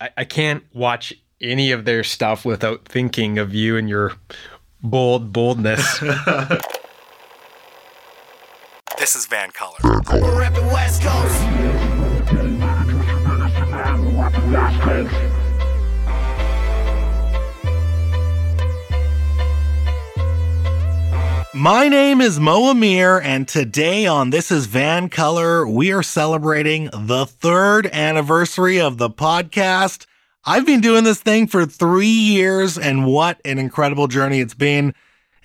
I, I can't watch any of their stuff without thinking of you and your bold boldness. This is Van Color. We're at the West Coast. My name is Mo Amir, and today on This is Van Color, we are celebrating the third anniversary of the podcast. I've been doing this thing for three years, and what an incredible journey it's been.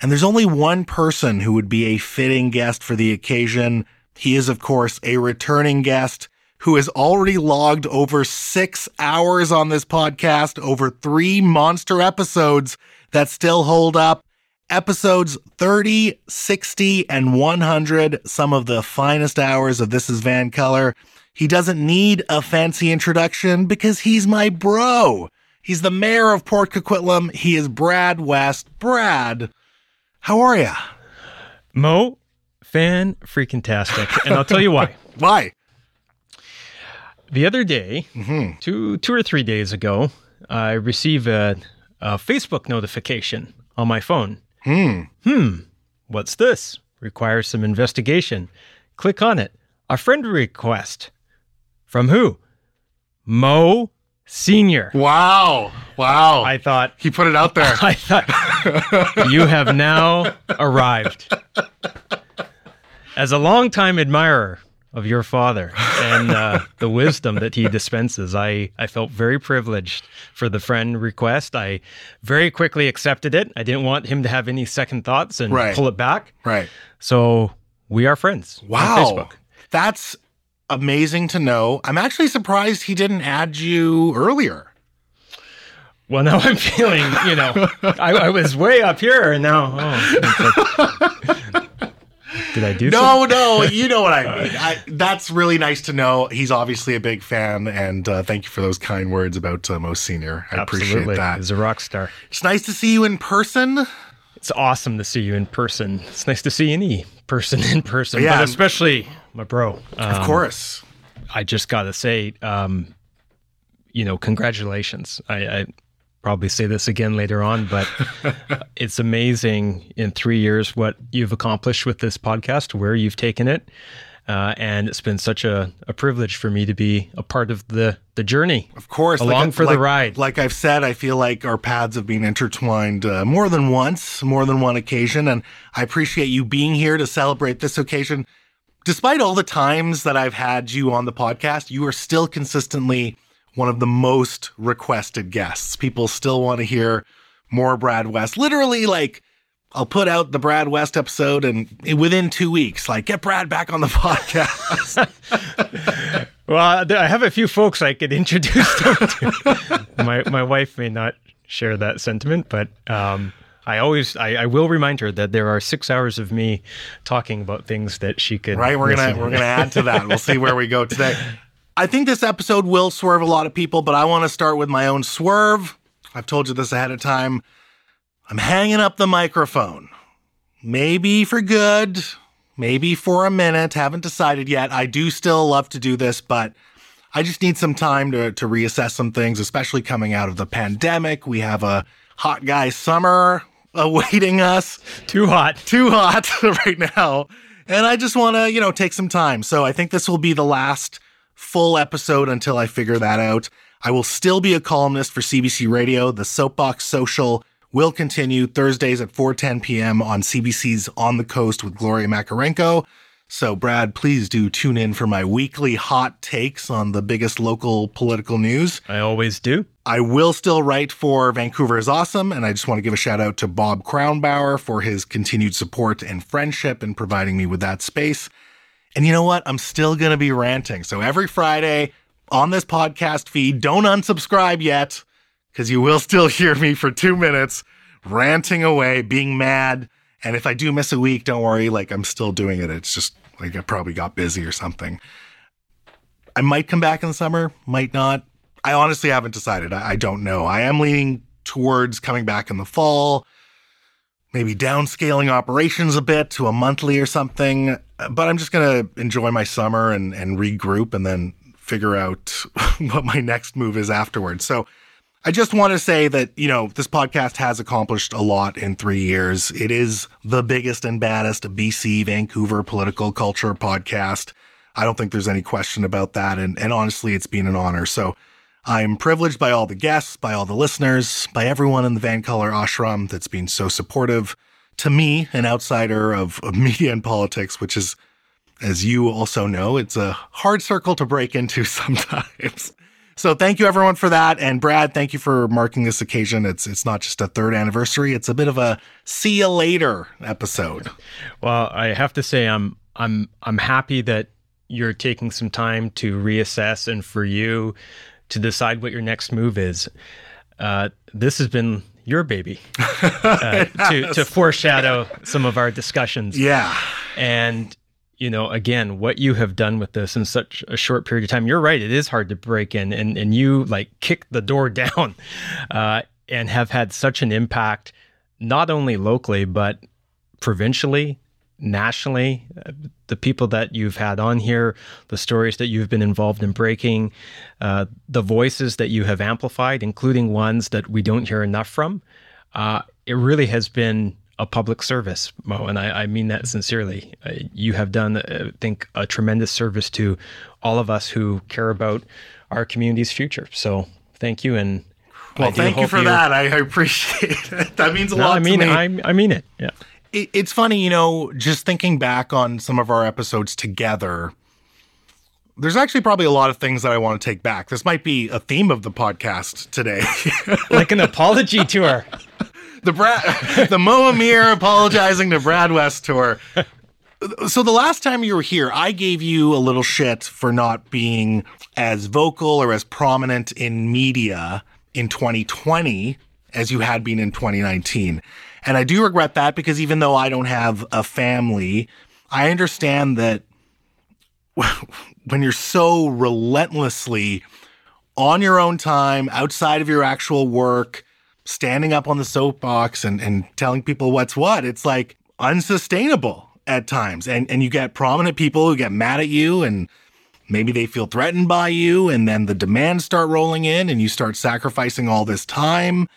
And there's only one person who would be a fitting guest for the occasion. He is, of course, a returning guest who has already logged over six hours on this podcast, over three monster episodes that still hold up. Episodes 30, 60, and 100, some of the finest hours of This is Van Color. He doesn't need a fancy introduction because he's my bro. He's the mayor of Port Coquitlam. He is Brad West. Brad, how are ya? Mo, fan freaking tastic. And I'll tell you why. Why? The other day, Mm-hmm. two two or three days ago, I received a, a Facebook notification on my phone. Hmm. Hmm, what's this? Requires some investigation. Click on it. A friend request. From who? Mo Senior. Wow. Wow. I thought he put it out there. I thought you have now arrived. As a longtime admirer of your father and uh, the wisdom that he dispenses, I, I felt very privileged for the friend request. I very quickly accepted it. I didn't want him to have any second thoughts and Right. pull it back. right. So we are friends. on Wow. Facebook. That's amazing to know. I'm actually surprised he didn't add you earlier. Well, now I'm feeling, you know, I, I was way up here and now, oh. did I do? No, no, you know what I mean. I, that's really nice to know. He's obviously a big fan, and uh, thank you for those kind words about uh, Mo Senior. I appreciate that. He's a rock star. It's nice to see you in person. It's awesome to see you in person. It's nice to see any person in person, Yeah, but especially my bro. Um, Of course. I just got to say, um, you know, congratulations. I, I probably say this again later on, but it's amazing in three years what you've accomplished with this podcast, where you've taken it. Uh, and it's been such a, a privilege for me to be a part of the, the journey. Of course. Along I- for the like- ride. Like I've said, I feel like our paths have been intertwined uh, more than once, more than one occasion. And I appreciate you being here to celebrate this occasion. Despite all the times that I've had you on the podcast, you are still consistently one of the most requested guests. People still want to hear more Brad West. Literally, like, I'll put out the Brad West episode and within two weeks, like, get Brad back on the podcast. Well, I have a few folks I could introduce them to. my my wife may not share that sentiment, but um, I always I, I will remind her that there are six hours of me talking about things that she could. right we're gonna listen we're gonna add to that we'll see where we go today i think this episode will swerve a lot of people but i want to start with my own swerve. I've told you this ahead of time. I'm hanging up the microphone. Maybe for good maybe for a minute. Haven't decided yet. I do still love to do this but i just need some time to, to reassess some things especially coming out of the pandemic. We have a hot guy summer awaiting us. Too hot. too hot right now. And I just want to, you know, take some time. So I think this will be the last full episode until I figure that out. I will still be a columnist for CBC Radio. The Soapbox Social will continue Thursdays at 4:10 p.m. on CBC's On the Coast with Gloria Makarenko. So Brad, please do tune in for my weekly hot takes on the biggest local political news. I always do. I will still write for Vancouver is Awesome, and I just want to give a shout out to Bob Kronbauer for his continued support and friendship and providing me with that space. And you know what? I'm still going to be ranting. So every Friday on this podcast feed, don't unsubscribe yet, because you will still hear me for two minutes ranting away, being mad. And if I do miss a week, don't worry, like I'm still doing it. It's just like I probably got busy or something. I might come back in the summer, might not. I honestly haven't decided. I, I don't know. I am leaning towards coming back in the fall, maybe downscaling operations a bit to a monthly or something. But I'm just going to enjoy my summer and, and regroup and then figure out what my next move is afterwards. So I just want to say that, you know, this podcast has accomplished a lot in three years. It is the biggest and baddest BC Vancouver political culture podcast. I don't think there's any question about that. And, and honestly, it's been an honor. So I'm privileged by all the guests, by all the listeners, by everyone in the Van Vancolour ashram that's been so supportive to me, an outsider of, of media and politics, which is, as you also know, it's a hard circle to break into sometimes. So thank you everyone for that. And Brad, thank you for marking this occasion. It's it's not just a third anniversary, it's a bit of a see you later episode. Well, I have to say I'm I'm I'm happy that you're taking some time to reassess and for you to decide what your next move is. Uh, this has been your baby uh, to, to foreshadow some of our discussions. Yeah. And you know, again, what you have done with this in such a short period of time, you're right. It is hard to break in, and and you like kicked the door down, uh, and have had such an impact, not only locally but provincially, nationally. Uh, the people that you've had on here, the stories that you've been involved in breaking, uh, the voices that you have amplified, including ones that we don't hear enough from. Uh, it really has been a public service, Mo, and I, I mean that sincerely. Uh, you have done, uh, I think, a tremendous service to all of us who care about our community's future. So thank you, and well, thank you for that. I, appreciate it. That means a no, lot. I mean, to me. I, I mean it. Yeah. It, it's funny, you know, just thinking back on some of our episodes together. There's actually probably a lot of things that I want to take back. This might be a theme of the podcast today. like an apology tour the Brad, the Mo Amir apologizing to Brad West tour. So the last time you were here, I gave you a little shit for not being as vocal or as prominent in media in 2020 as you had been in 2019. And I do regret that because even though I don't have a family, I understand that when you're so relentlessly on your own time, outside of your actual work, standing up on the soapbox and, and telling people what's what, it's like unsustainable at times. And and you get prominent people who get mad at you and maybe they feel threatened by you and then the demands start rolling in and you start sacrificing all this time.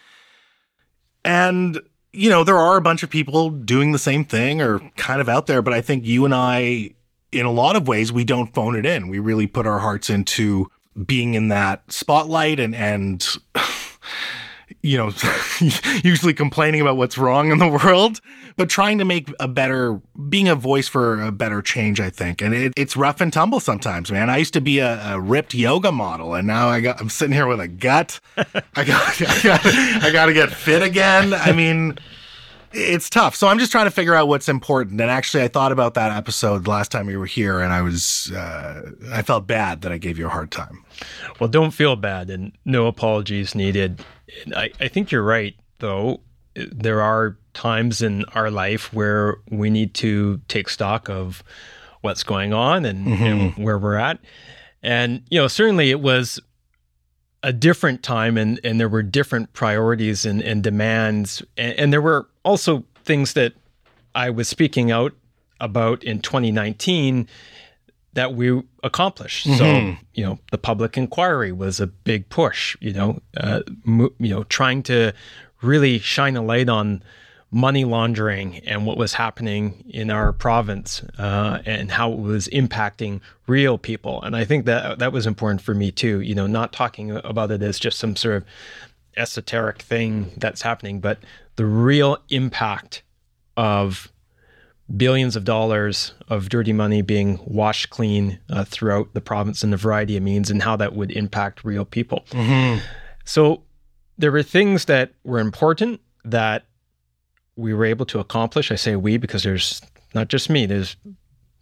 And you know, there are a bunch of people doing the same thing or kind of out there, but I think you and I in a lot of ways we don't phone it in. We really put our hearts into being in that spotlight and and you know, usually complaining about what's wrong in the world, but trying to make a better, being a voice for a better change, I think. And it, it's rough and tumble sometimes, man. I used to be a, a, ripped yoga model, and now I got, I'm sitting here with a gut. I got, I got, I got to get fit again. I mean, it's tough. So I'm just trying to figure out what's important. And actually, I thought about that episode last time you were here, and I was, uh, I felt bad that I gave you a hard time. Well, don't feel bad, and no apologies needed. I, I think you're right, though. There are times in our life where we need to take stock of what's going on and, mm-hmm. and where we're at. And, you know, certainly it was a different time and, and there were different priorities and, and demands. And, and there were also things that I was speaking out about in 2019 that we accomplished. Mm-hmm. So, you know, the public inquiry was a big push, you know, uh, mo- you know, trying to really shine a light on money laundering and what was happening in our province uh, and how it was impacting real people. And I think that that was important for me too, you know, not talking about it as just some sort of esoteric thing that's happening, but the real impact of billions of dollars of dirty money being washed clean uh, throughout the province in a variety of means and how that would impact real people. Mm-hmm. So there were things that were important that we were able to accomplish. I say we because there's not just me, there's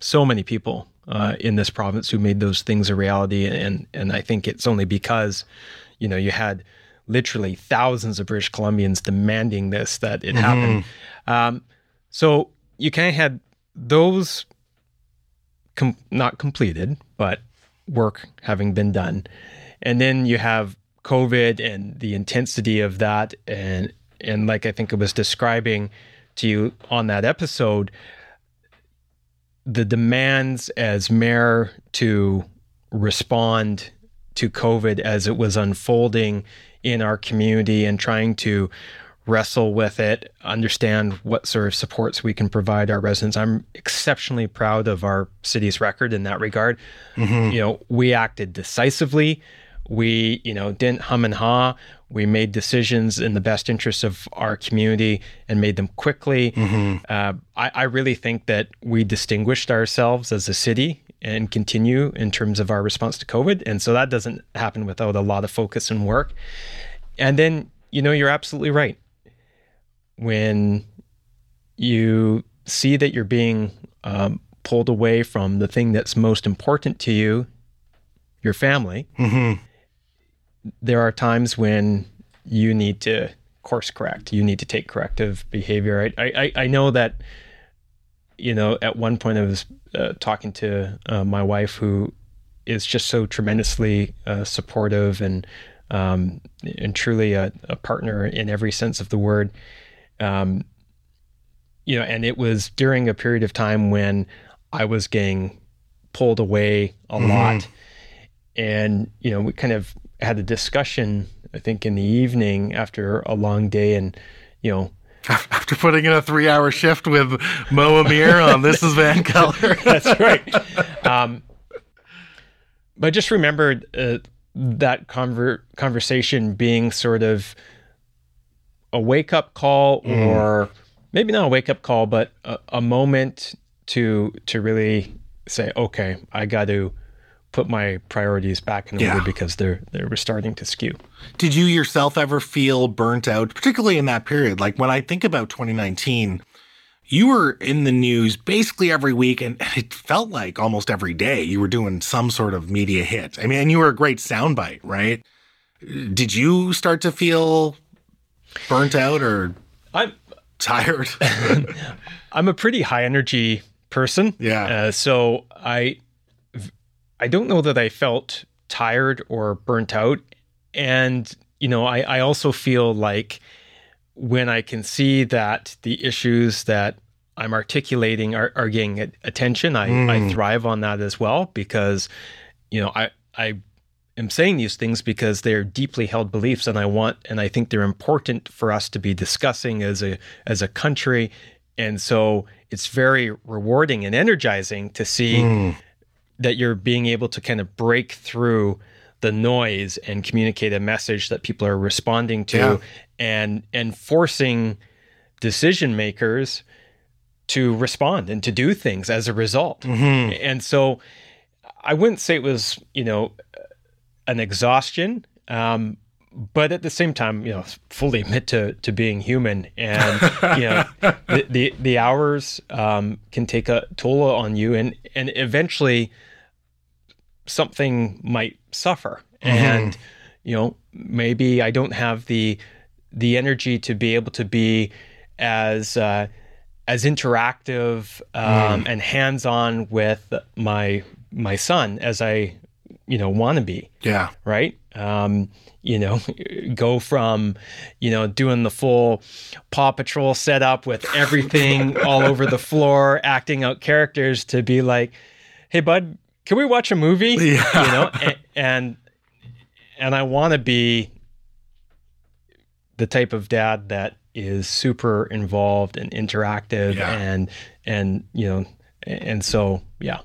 so many people uh, in this province who made those things a reality. And, and I think it's only because, you know, you had literally thousands of British Columbians demanding this that it mm-hmm. happen. Um, so you kind of had those com- not completed, but work having been done. And then you have COVID and the intensity of that. And, and like I think I was describing to you on that episode, the demands as mayor to respond to COVID as it was unfolding in our community and trying to wrestle with it, understand what sort of supports we can provide our residents. I'm exceptionally proud of our city's record in that regard. You know, we acted decisively. We, you know, didn't hum and ha. We made decisions in the best interest of our community and made them quickly. Uh, I, I really think that we distinguished ourselves as a city and continue in terms of our response to COVID. And so that doesn't happen without a lot of focus and work. And then, you know, you're absolutely right. When you see that you're being um, pulled away from the thing that's most important to you, your family, there are times when you need to course correct. You need to take corrective behavior. I, I, I know that, you know, at one point I was uh, talking to uh, my wife who is just so tremendously uh, supportive and um, and truly a, a partner in every sense of the word. Um, you know, and it was during a period of time when I was getting pulled away a lot, and you know, we kind of had a discussion. I think in the evening after a long day, and you know, After putting in a three hour shift with Mo Amir on This is Van Color. That's right. Um, but I just remembered uh, that conver- conversation being sort of a wake up call, mm. or maybe not a wake up call, but a, a moment to to really say, okay, I got to put my priorities back in Yeah. order because they're they were starting to skew. Did you yourself ever feel burnt out, particularly in that period? Like when I think about 2019, you were in the news basically every week, and it felt like almost every day you were doing some sort of media hit. I mean, and you were a great soundbite, right? Did you start to feel burnt out or I'm tired? I'm a pretty high energy person. Yeah. Uh, so I I don't know that I felt tired or burnt out. And, you know, I, I also feel like when I can see that the issues that I'm articulating are, are getting attention, I, I thrive on that as well because, you know, I, I am saying these things because they're deeply held beliefs and I want and I think they're important for us to be discussing as a as a country. And so it's very rewarding and energizing to see hmm. that you're being able to kind of break through the noise and communicate a message that people are responding to Yeah. and and forcing decision makers to respond and to do things as a result. Mm-hmm. And so I wouldn't say it was, you know, an exhaustion. Um, but at the same time, you know, fully admit to to being human, and you know, the the, the hours um, can take a toll on you, and and eventually something might suffer, and you know, maybe I don't have the the energy to be able to be as uh, as interactive um, and hands on with my my son as I you know want to be yeah. right? Um, you know, go from, you know, doing the full Paw Patrol setup with everything all over the floor, acting out characters to be like, hey, bud, can we watch a movie? Yeah. You know, and and, and I want to be the type of dad that is super involved and interactive Yeah. and and you know and so yeah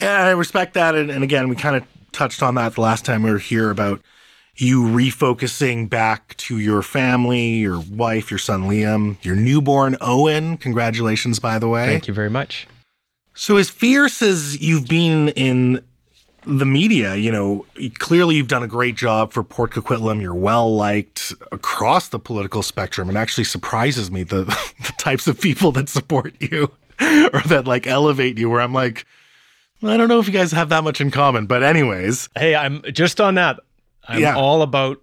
And I respect that. And, and again, we kind of touched on that the last time we were here about you refocusing back to your family, your wife, your son Liam, your newborn Owen. Congratulations, by the way. thank you very much So, as fierce as you've been in the media, you know, clearly you've done a great job for Port Coquitlam. You're well liked across the political spectrum. It actually surprises me the, the types of people that support you or that like elevate you, where I'm like, I don't know if you guys have that much in common. But, anyways, Hey, I'm just on that. I'm Yeah. all about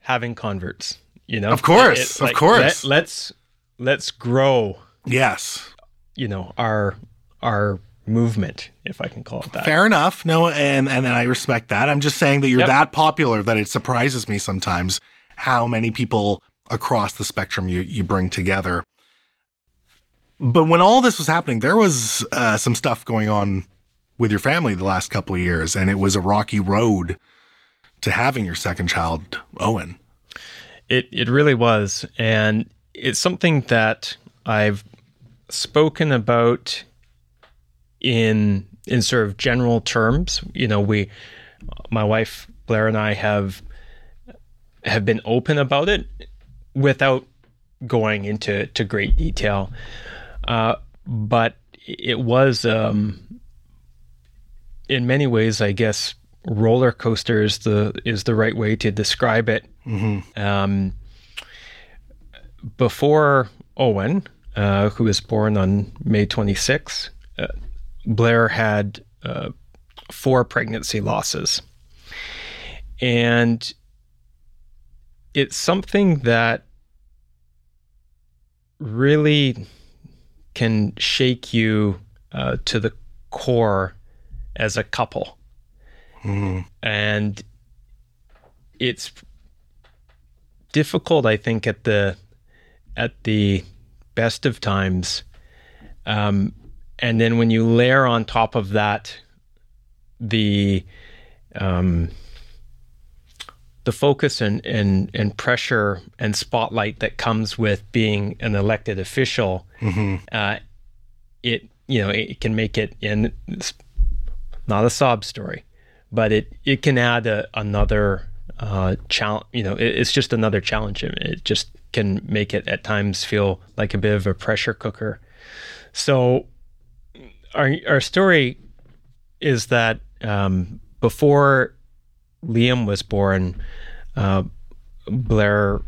having converts. You know, Of course, of course. Let, us let's grow. yes, You know, our our movement, if I can call it that. fair enough. No, and, and I respect that. I'm just saying that you're Yep. that popular that it surprises me sometimes how many people across the spectrum you, you bring together. But when all this was happening, there was uh, some stuff going on with your family the last couple of years, and it was a rocky road to having your second child, Owen. It it really was, and it's something that I've spoken about in in sort of general terms. You know, we, my wife Blair and I have have been open about it without going into to great detail. Uh, but it was, um, in many ways, I guess, roller coaster is the is the right way to describe it. Um, before Owen, uh, who was born on May 26, uh, Blair had uh, four pregnancy losses. And it's something that really can shake you uh, to the core as a couple. And it's difficult, I think, at the at the best of times. Um, and then when you layer on top of that the um, the focus and, and and pressure and spotlight that comes with being an elected official, uh, it you know it can make it in it's not a sob story, but it it can add a, another uh, challenge. You know, it, it's just another challenge. It just can make it at times feel like a bit of a pressure cooker. So our our story is that um, before Liam was born, uh, Blair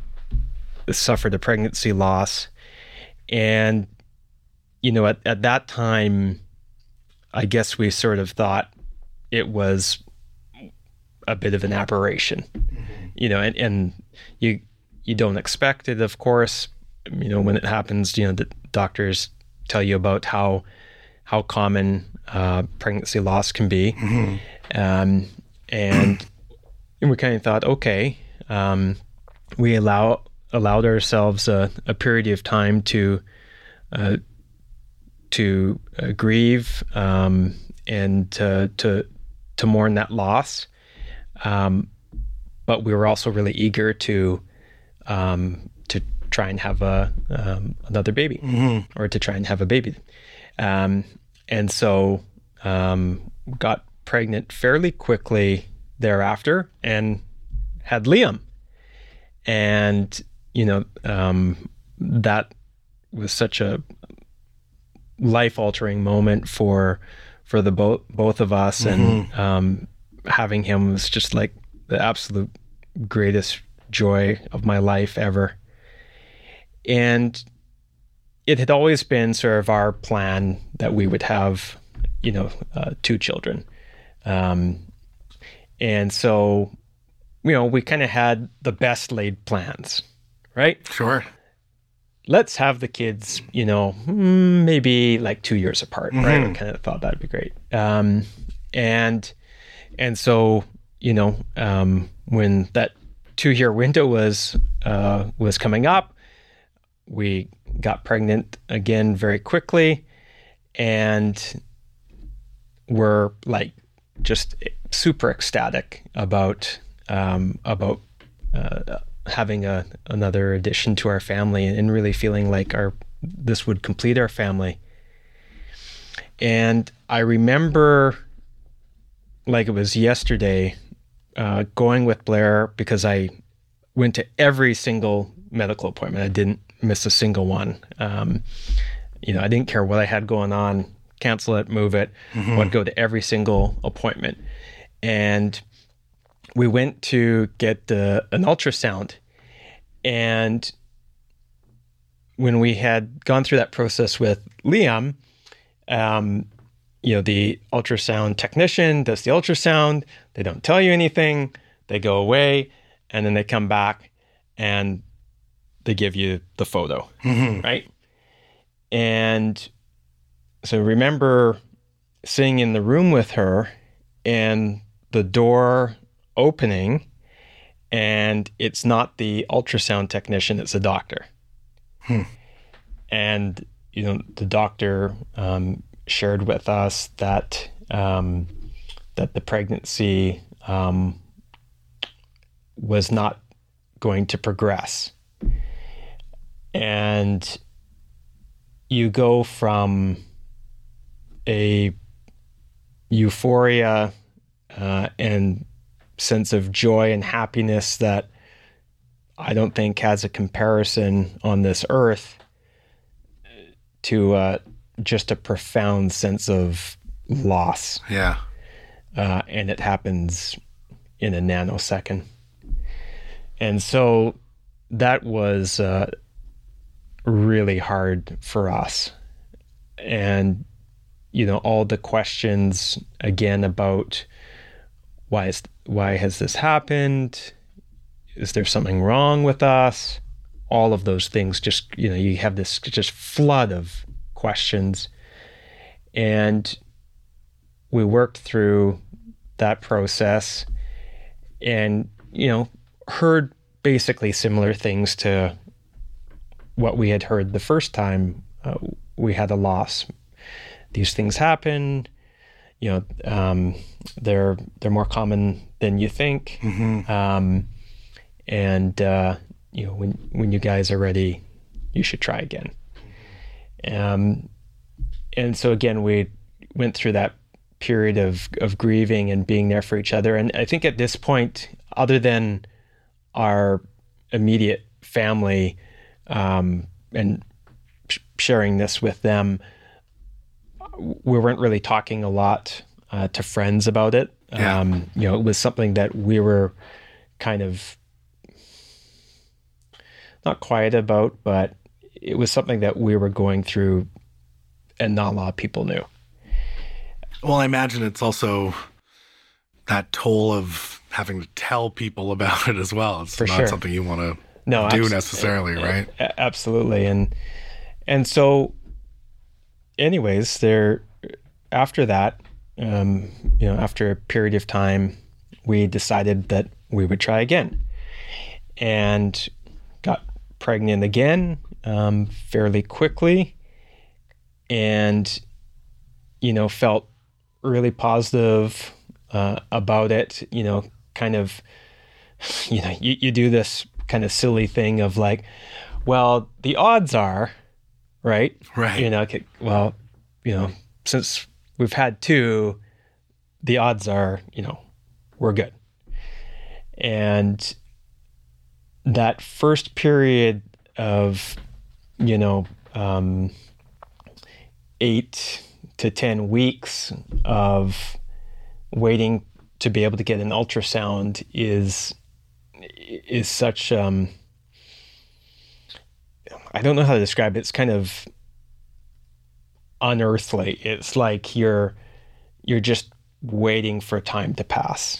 suffered a pregnancy loss, and you know at at that time, I guess we sort of thought it was a bit of an aberration, you know, and and you you don't expect it, of course. You know, when it happens, you know, the doctors tell you about how how common uh, pregnancy loss can be, um, and we kind of thought, okay, um, we allow allowed ourselves a, a period of time to uh, to uh, grieve um, and to, to to mourn that loss, um, but we were also really eager to um, to try and have a um, another baby or to try and have a baby, um, and so um, got pregnant fairly quickly thereafter and had Liam, and you know um, that was such a life altering moment for for the both both of us. And um, having him was just like the absolute greatest joy of my life ever. And it had always been sort of our plan that we would have you know uh, two children. Um, and so you know we kind of had the best laid plans right Sure. let's have the kids, you know, mm, maybe like two years apart, right? I kind of thought that'd be great. Um, and and so you know, um, when that two year window was uh, was coming up, we got pregnant again very quickly, and were like just super ecstatic about um, about uh, having a another addition to our family and really feeling like our this would complete our family. And I remember like it was yesterday uh, going with Blair because I went to every single medical appointment. I didn't miss a single one. Um, you know, I didn't care what I had going on, cancel it, move it. I'd go to every single appointment. And we went to get uh, an ultrasound. And when we had gone through that process with Liam, um, you know, the ultrasound technician does the ultrasound. They don't tell you anything. They go away, and then they come back and they give you the photo, right? And so remember sitting in the room with her and the door opening and it's not the ultrasound technician it's a doctor and you know the doctor um, shared with us that um, that the pregnancy um, was not going to progress. And you go from a euphoria uh, and sense of joy and happiness that I don't think has a comparison on this earth to uh, just a profound sense of loss. Yeah. Uh, and it happens in a nanosecond. And so that was uh, really hard for us. And, you know, all the questions again about why is why has this happened? Is there something wrong with us? All of those things just, you know, you have this just flood of questions. And we worked through that process and, you know, heard basically similar things to what we had heard the first time uh, we had a loss. These things happen, you know, um, they're they're more common than you think, um, and uh, you know when when you guys are ready, you should try again. Um, and so again, we went through that period of of grieving and being there for each other. And I think at this point, other than our immediate family um, and sh- sharing this with them, we weren't really talking a lot uh, to friends about it. Yeah. Um, you know, it was something that we were kind of not quiet about, but it was something that we were going through and not a lot of people knew. Well, I imagine it's also that toll of having to tell people about it as well. It's For not sure. something you want to no do abs- necessarily, right? absolutely and and so anyways there after that um, you know after a period of time we decided that we would try again and got pregnant again um, fairly quickly and you know felt really positive uh, about it you know kind of you know you, you do this kind of silly thing of like well the odds are right Right. you know okay, well you know since we've had two the odds are you know we're good and that first period of you know um, eight to ten weeks of waiting to be able to get an ultrasound is is such um I don't know how to describe it. It's kind of unearthly. It's like you're you're just waiting for time to pass.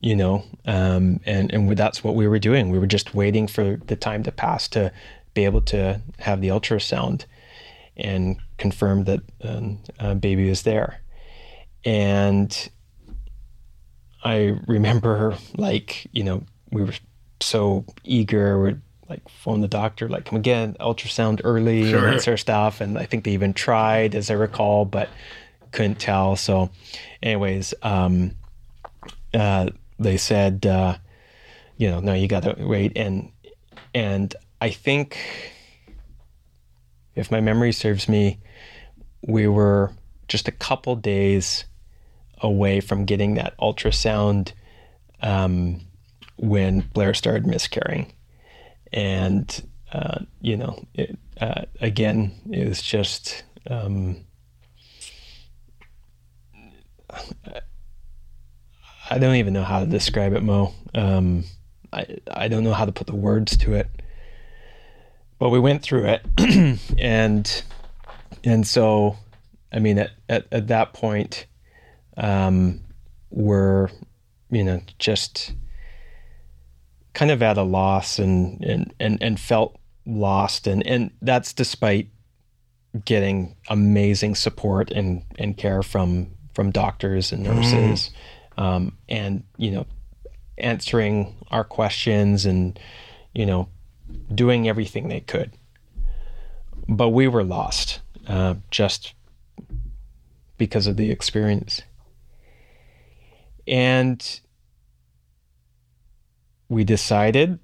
You know, um, and and that's what we were doing. We were just waiting for the time to pass to be able to have the ultrasound and confirm that um, a baby was there. And I remember, like, you know, we were so eager. We'd like phone the doctor, like, come again, ultrasound early Sure. and that sort of stuff. And I think they even tried, as I recall, but couldn't tell. So, anyways, um, uh, they said, uh, you know, no, you got to wait. And and I think, if my memory serves me, we were just a couple days away from getting that ultrasound um, when Blair started miscarrying. And, uh, you know, it, uh, again, it was just. Um, I don't even know how to describe it, Mo. Um, I, I don't know how to put the words to it. But we went through it, and and so, I mean, at, at, at that point, um, we're, you know, just kind of at a loss and, and, and, and felt lost. And, and that's despite getting amazing support and, and care from, from doctors and nurses. Um, and, you know, answering our questions and, you know, doing everything they could. But we were lost, uh, just because of the experience. And we decided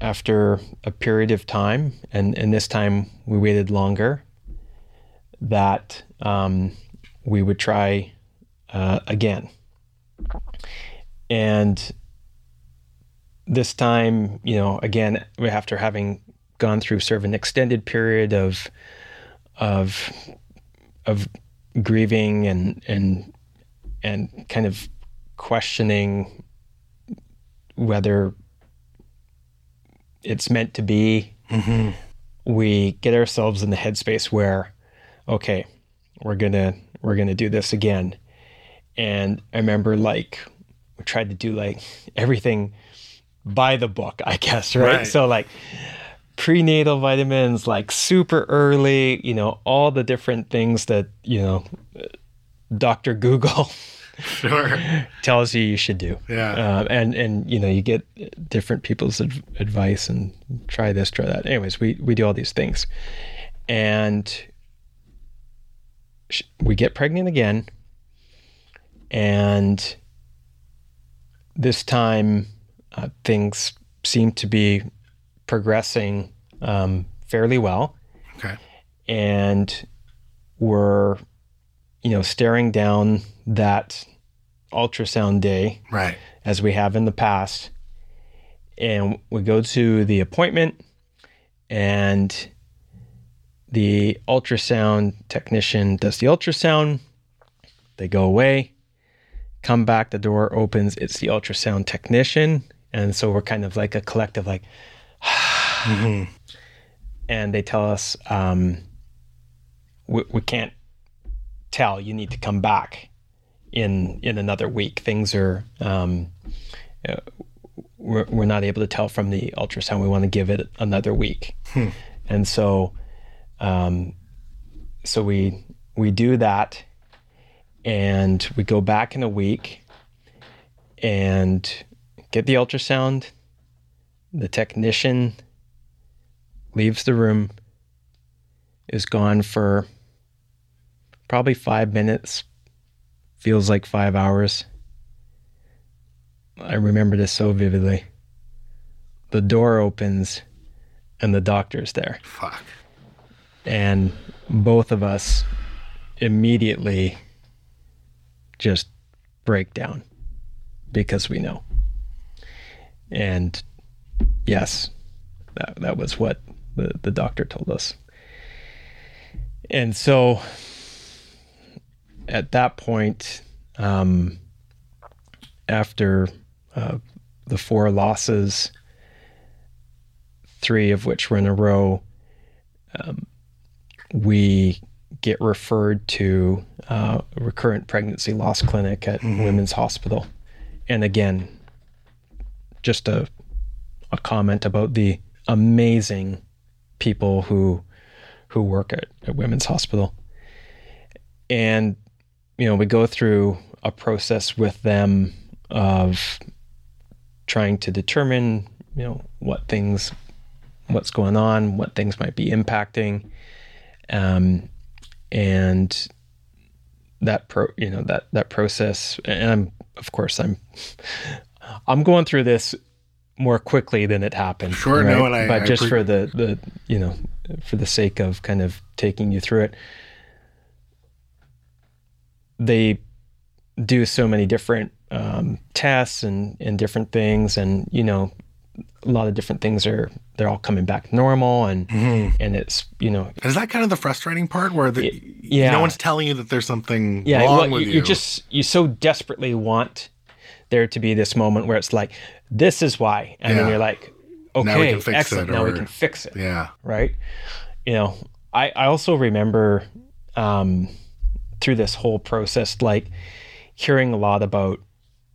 after a period of time, and, and this time we waited longer, that um, we would try uh, again. And this time, you know, again, after having gone through sort of an extended period of of of grieving and and and kind of questioning whether it's meant to be. Mm-hmm. We get ourselves in the headspace where okay we're gonna we're gonna do this again. And i remember like we tried to do like everything by the book i guess right, Right. so like prenatal vitamins like super early you know all the different things that you know dr google Sure. tells you you should do Yeah. uh, and and you know you get different people's adv- advice and try this try that anyways we we do all these things and sh- we get pregnant again and this time uh, things seem to be progressing um, fairly well Okay. and we're you know staring down that ultrasound day Right. as we have in the past. And we go to the appointment, and the ultrasound technician does the ultrasound. They go away, come back, the door opens, it's the ultrasound technician. And so we're kind of like a collective, like, and they tell us, um, we, we can't tell, you need to come back in in another week. Things are um, uh, we're, we're not able to tell from the ultrasound. We want to give it another week, and so um, so we we do that, and we go back in a week, and get the ultrasound. The technician leaves the room. Is gone for probably five minutes, feels like five hours. I remember this so vividly. The door opens and the doctor's there. Fuck. And both of us immediately just break down because we know. And yes, that, that was what the, the doctor told us. And so at that point, um, after uh, the four losses, three of which were in a row, um, we get referred to uh, a recurrent pregnancy loss clinic at Women's Hospital. And again, just a, a comment about the amazing people who who work at, at Women's Hospital. And you know, we go through a process with them of trying to determine, you know, what things, what's going on, what things might be impacting, um, and that pro, you know, that that process. And I'm, of course, I'm, I'm going through this more quickly than it happened. Sure, no, and I- but I just appre- for the the you know, for the sake of kind of taking you through it they do so many different um, tests and, and different things and you know a lot of different things are they're all coming back normal and and it's you know Is that kind of the frustrating part where the, yeah. no one's telling you that there's something yeah wrong well, with you, you? you just you so desperately want there to be this moment where it's like this is why and then you're like Now we okay can fix excellent it, now we can fix it yeah. right? You know, I, I also remember um, through this whole process, like hearing a lot about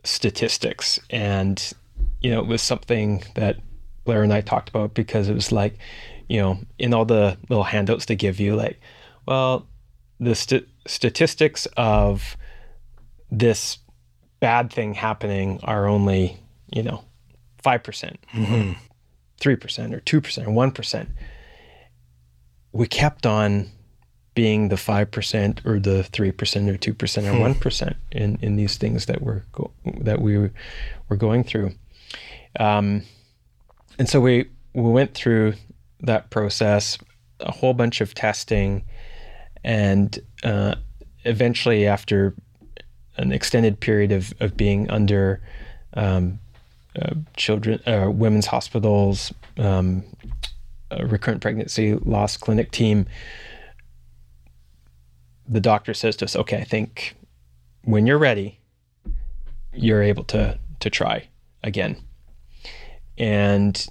statistics. And, you know, it was something that Blair and I talked about because it was like, you know, in all the little handouts they give you, like, well, the st- statistics of this bad thing happening are only, you know, 5%, percent mm-hmm. 3% or 2% or 1% we kept on being the 5% or the 3% or 2% or 1% in, in these things that we're go- that we were going through. Um, and so we, we went through that process, a whole bunch of testing, and uh, eventually, after an extended period of, of being under um, uh, children, uh, women's hospitals, um, a recurrent pregnancy loss clinic team, the doctor says to us, "Okay, I think when you're ready, you're able to to try again." And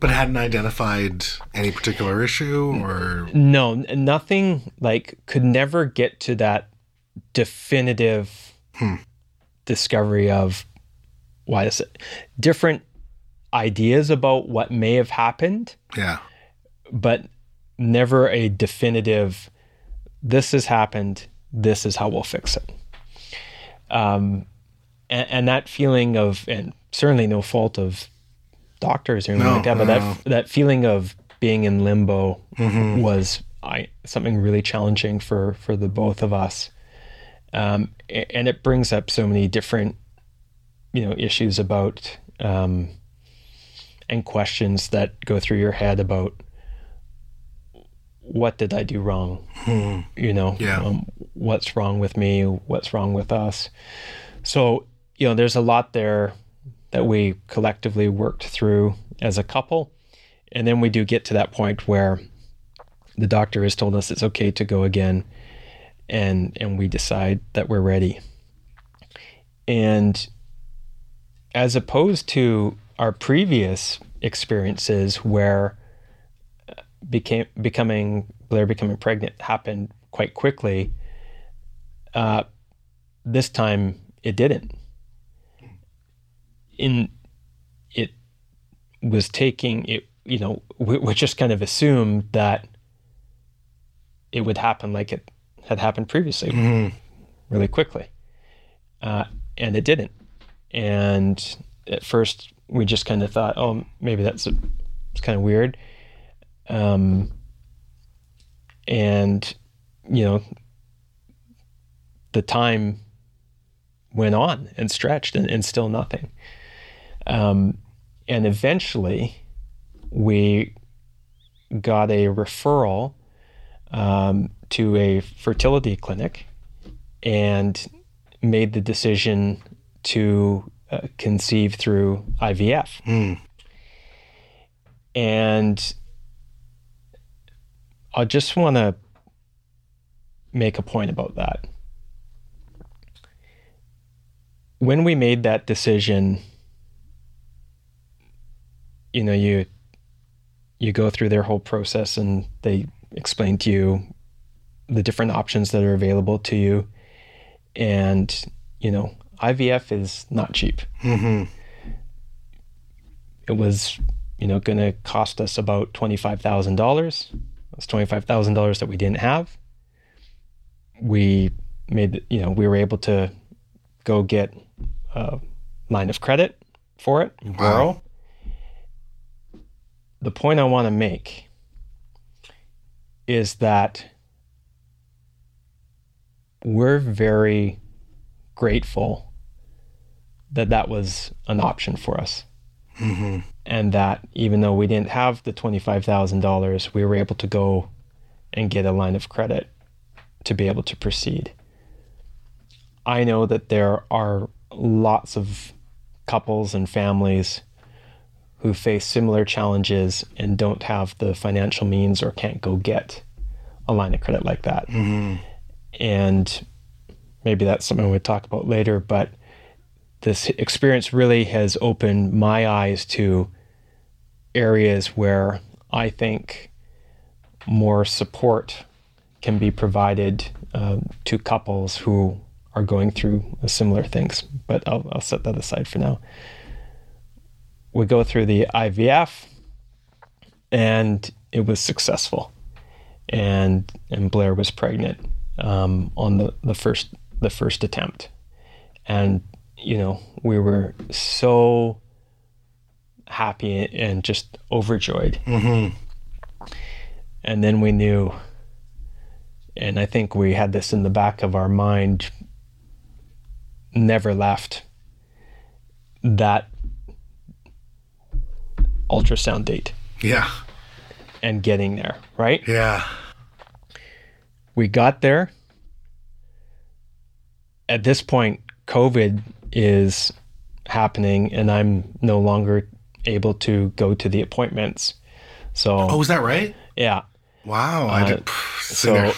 But hadn't identified any particular issue or no, nothing like could never get to that definitive hmm. discovery of why is it different ideas about what may have happened yeah. but never a definitive this has happened this is how we'll fix it. Um, and, and that feeling of and certainly no fault of doctors or anything No, like that but no, that that feeling of being in limbo was I, something really challenging for for the both of us. Um, and it brings up so many different you know issues about um, and questions that go through your head about what did I do wrong? You know, Yeah. um, what's wrong with me? What's wrong with us? So, you know, there's a lot there that we collectively worked through as a couple. And then we do get to that point where the doctor has told us it's okay to go again and and we decide that we're ready. And as opposed to our previous experiences where became becoming Blair becoming pregnant happened quite quickly. Uh, this time it didn't. In it was taking it, you know, we, we just kind of assumed that it would happen like it had happened previously, really quickly, uh, and it didn't. And at first, we just kind of thought, oh, maybe that's a, it's kind of weird. Um, and you know, the time went on and stretched, and, and still nothing. Um, and eventually, we got a referral um, to a fertility clinic and made the decision to uh, conceive through IVF. And I just want to make a point about that. When we made that decision, you know, you you go through their whole process and they explain to you the different options that are available to you. And, you know, IVF is not cheap. Mm-hmm. It was, you know, going to cost us about $25,000. That's $25,000 that we didn't have. We made, you know, we were able to go get a line of credit for it, borrow. The point I want to make is that we're very grateful that that was an option for us. And that even though we didn't have the $25,000, we were able to go and get a line of credit to be able to proceed. I know that there are lots of couples and families who face similar challenges and don't have the financial means or can't go get a line of credit like that. Mm-hmm. And maybe that's something we'll talk about later, but this experience really has opened my eyes to areas where I think more support can be provided um, to couples who are going through similar things. But I'll, I'll set that aside for now. We go through the IVF, and it was successful, and and Blair was pregnant um, on the, the first the first attempt, and you know we were so happy and just overjoyed. Mm-hmm. And then we knew and I think we had this in the back of our mind, never left that ultrasound date Yeah. and getting there, right? Yeah. We got there. At this point, COVID is happening, and I'm no longer able to go to the appointments. So, Oh, is that right? yeah. Wow. I Uh, did. pff, So there.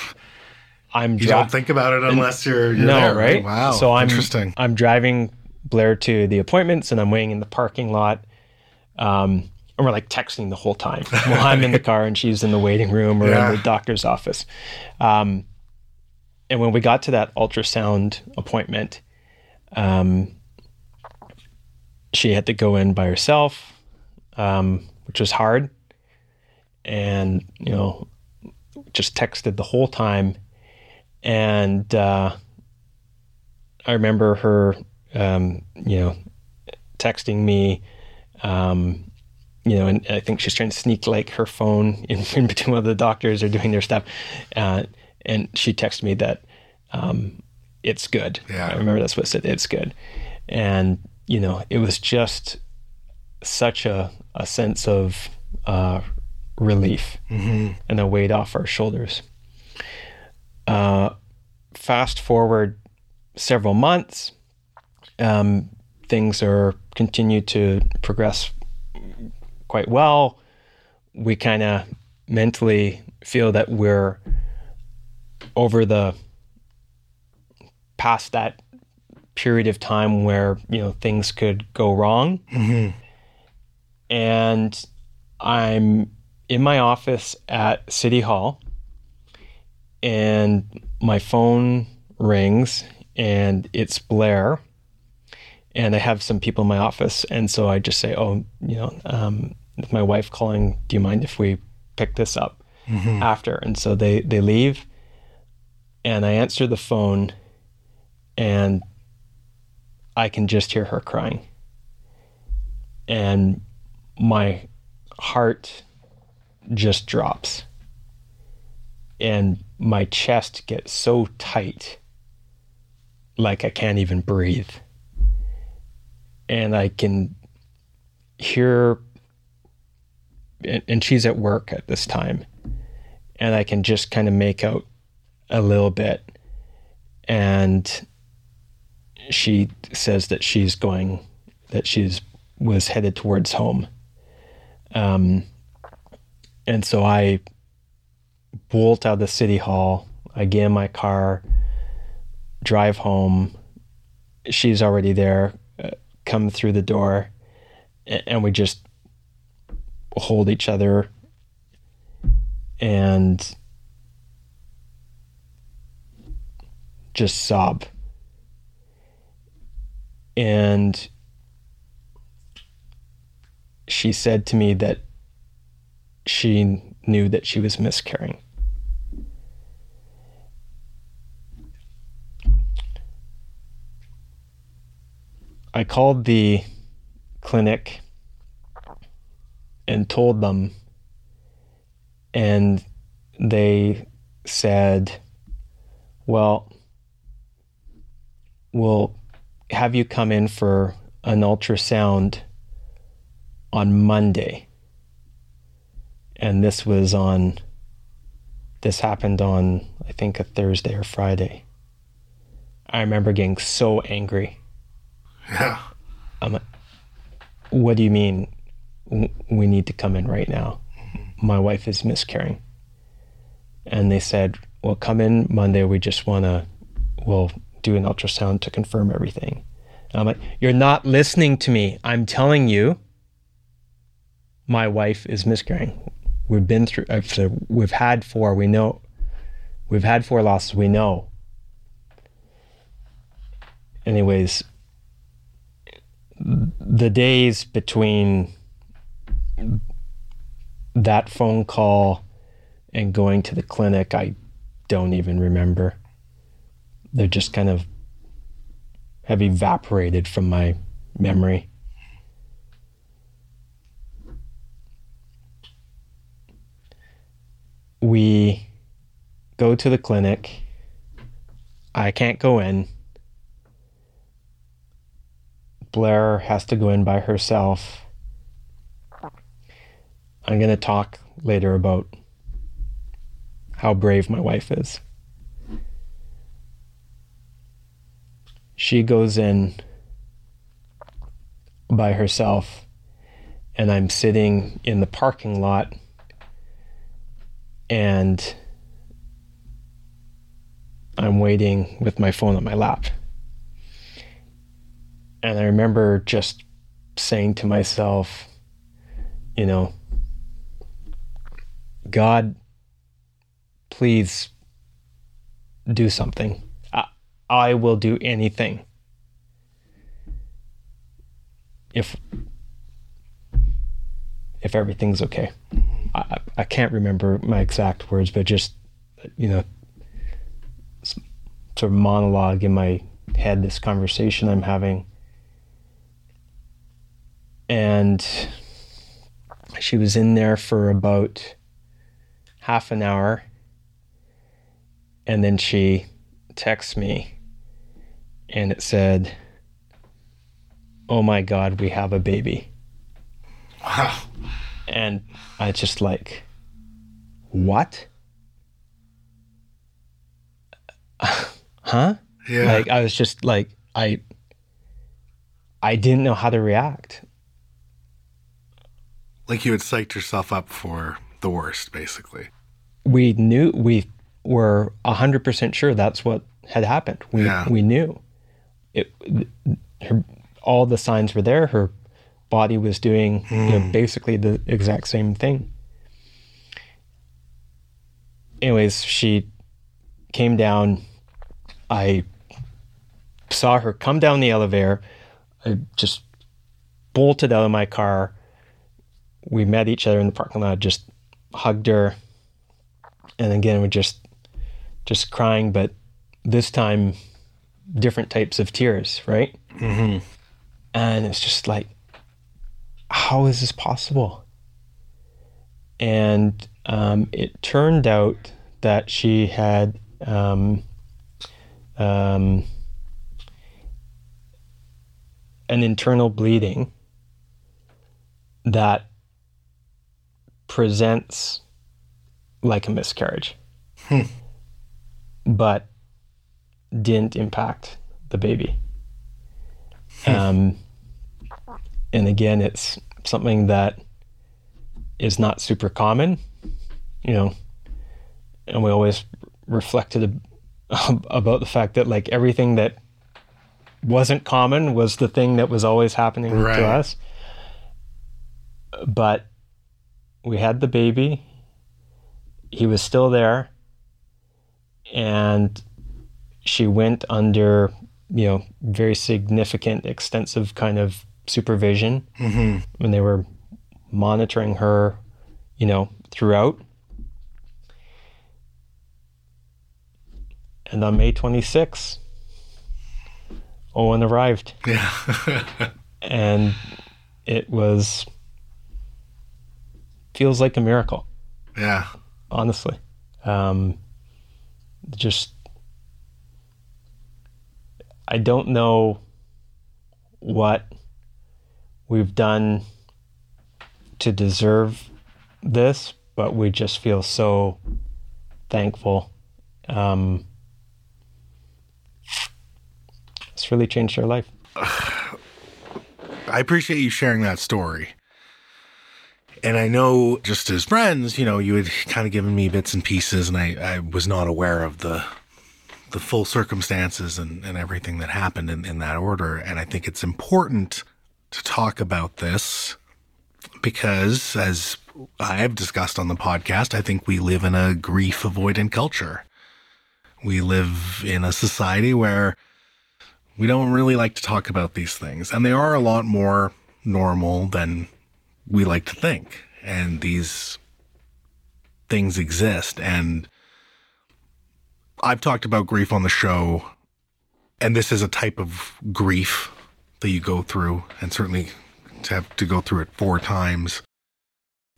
I'm you don't think about it unless you're, you're no, there, right? Wow. So I'm interesting. I'm driving Blair to the appointments, and I'm waiting in the parking lot. Um, and we're like texting the whole time while I'm in the car and she's in the waiting room or Yeah. in the doctor's office. Um, and when we got to that ultrasound appointment, um, she had to go in by herself, um, which was hard. And, you know, just texted the whole time. And uh, I remember her, um, you know, texting me, um, you know, and I think she's trying to sneak like her phone in, in between while the doctors are doing their stuff. Uh, and she texted me that um, it's good. Yeah. I remember that's what it said. It's good. And, you know, it was just such a, a sense of uh, relief and a weight off our shoulders. Uh, fast forward several months, um, things are continue to progress quite well. We kind of mentally feel that we're over the past that period of time where you know things could go wrong. And i'm in my office at city hall and my phone rings and it's blair and i have some people in my office and so i just say oh you know um, my wife calling? Do you mind if we pick this up after? And so they they leave and i answer the phone and I can just hear her crying. And my heart just drops. And my chest gets so tight, like I can't even breathe. And I can hear, and, she's at work at this time, and I can just kind of make out a little bit. And she says that she's going that she's was headed towards home. Um and so i bolt out of the city hall i get in my car drive home. She's already there uh, come through the door a- and we just hold each other. And just sob and she said to me that she knew that she was miscarrying. I called the clinic and told them, and they said, Well, we'll have you come in for an ultrasound on Monday. And this was on, this happened on, I think, a Thursday or Friday. I remember getting so angry. Yeah. I'm like, what do you mean we need to come in right now? My wife is miscarrying. And they said, well, come in Monday. We just want to, we'll do an ultrasound to confirm everything. And I'm like, you're not listening to me. I'm telling you, my wife is miscarrying. We've been through, we've had four. We know, we've had four losses. We know. Anyways, the days between that phone call and going to the clinic, I don't even remember. They're just kind of have evaporated from my memory. We go to the clinic. I can't go in. Blair has to go in by herself. I'm going to talk later about how brave my wife is. She goes in by herself, and I'm sitting in the parking lot, and I'm waiting with my phone on my lap. And I remember just saying to myself, you know, God, please do something. I, will do anything. If if everything's okay. I, I can't remember my exact words, but just you know, sort of monologue in my head, this conversation I'm having. And she was in there for about half an hour. And then she texts me and it said, Oh my God, we have a baby. Wow. And I just like, what? huh? Yeah. Like I was just like I I didn't know how to react. like you had psyched yourself up for the worst, basically. We knew we were 100% sure that's what had happened. We Yeah. we knew. It her all the signs were there. Her body was doing you know, hmm. basically the exact same thing. Anyways, she came down. I saw her come down the elevator. I just bolted out of my car. We met each other in the parking lot, just hugged her. And again, we're just just crying, but this time different types of tears, right? Mm-hmm. And it's just like, how is this possible? And um, it turned out that she had um, um, an internal bleeding that presents like a miscarriage, but didn't impact the baby. Um, and again, it's something that is not super common, you know, and we always reflected about the fact that like everything that wasn't common was the thing that was always happening Right. to us. But we had the baby. He was still there. And she went under, you know, very significant, extensive kind of supervision Mm-hmm. when they were monitoring her, you know, throughout. And on May 26th, Owen arrived Yeah. and it was feels like a miracle, yeah. honestly. Um, just I don't know what we've done to deserve this, but we just feel so thankful. Um, it's really changed our life. I appreciate you sharing that story. And I know just as friends, you know, you had kind of given me bits and pieces and I, I was not aware of the the full circumstances and, and everything that happened in, in that order. And I think it's important to talk about this because as I have discussed on the podcast, I think we live in a grief avoidant culture. We live in a society where we don't really like to talk about these things, and they are a lot more normal than we like to think. And these things exist. And I've talked about grief on the show, and this is a type of grief that you go through, and certainly to have to go through it four times.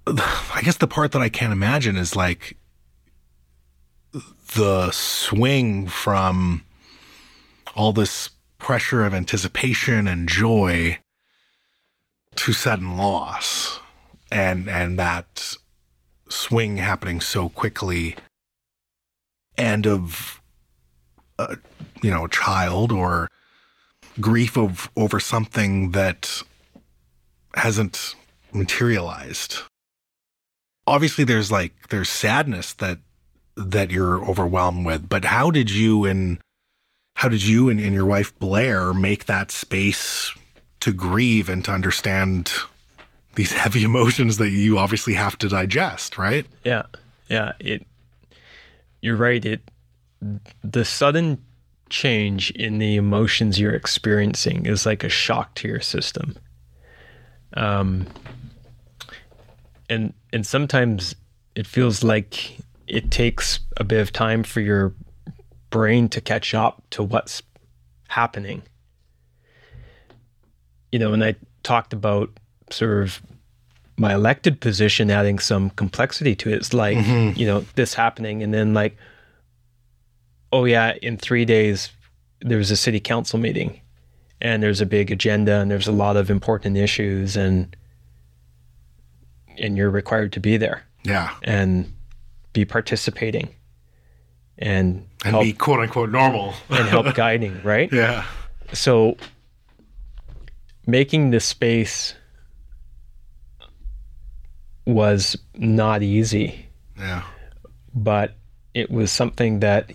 I guess the part that I can't imagine is like the swing from all this pressure of anticipation and joy to sudden loss and and that swing happening so quickly and of uh, you know a child or grief of over something that hasn't materialized obviously there's like there's sadness that that you're overwhelmed with but how did you and how did you and, and your wife blair make that space to grieve and to understand these heavy emotions that you obviously have to digest right Yeah, yeah. It. You're right. It. The sudden change in the emotions you're experiencing is like a shock to your system. Um. And and sometimes it feels like it takes a bit of time for your brain to catch up to what's happening. You know, and I talked about sort of my elected position adding some complexity to it. It's like, mm-hmm. you know, this happening and then like, oh yeah, in three days there was a city council meeting and there's a big agenda and there's a lot of important issues and and you're required to be there yeah and be participating and and help be quote unquote normal and help guiding, right? yeah So making the space was not easy, yeah. But it was something that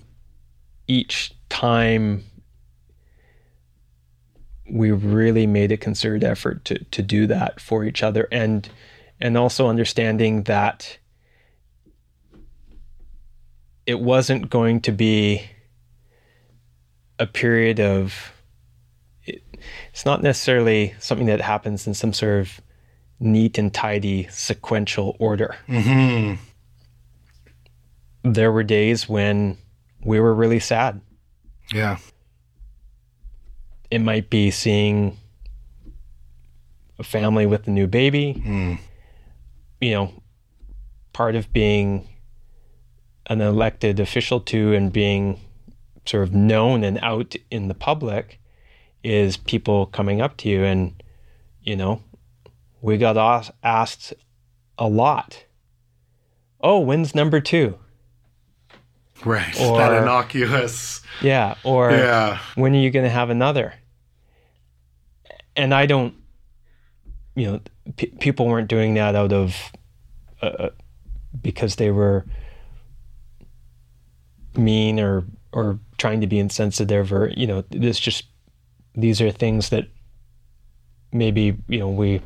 each time we really made a concerted effort to to do that for each other and and also understanding that it wasn't going to be a period of it, it's not necessarily something that happens in some sort of neat and tidy sequential order mm-hmm. there were days when we were really sad yeah it might be seeing a family with a new baby. Mm. You know, part of being an elected official too and being sort of known and out in the public is people coming up to you and, you know, we got asked a lot. Oh, when's number two? right Or- that innocuous Yeah. Or yeah when are you going to have another? And I don't, you know, p- people weren't doing that out of, uh, uh, because they were mean or or trying to be insensitive or you know, this just these are things that maybe you know we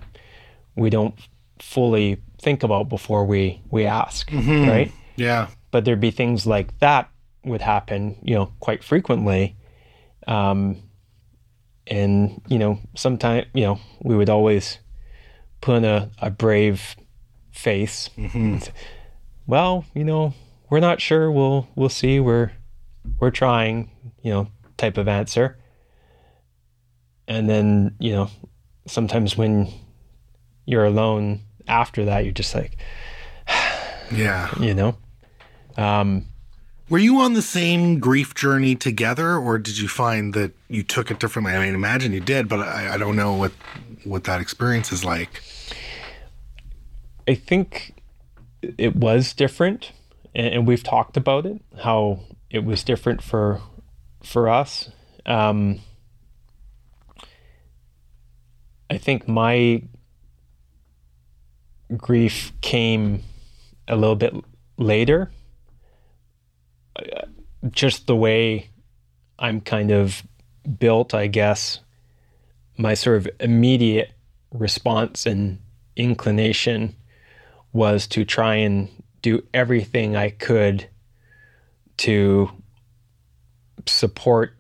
we don't fully think about before we we ask, right? yeah but there'd be things like that would happen, you know, quite frequently. Um, and you know, sometimes you know we would always put a, a brave face. Well, you know, we're not sure. We'll we'll see. We're we're trying. You know, type of answer. And then you know, sometimes when you're alone after that, you're just like, yeah you know, um, Were you on the same grief journey together, or did you find that you took it differently? I mean, imagine you did, but I, I don't know what what that experience is like. I think it was different, and, and we've talked about it how it was different for for us. Um, I think my grief came a little bit later. Just the way I'm kind of built, I guess. My sort of immediate response and inclination was to try and do everything I could to support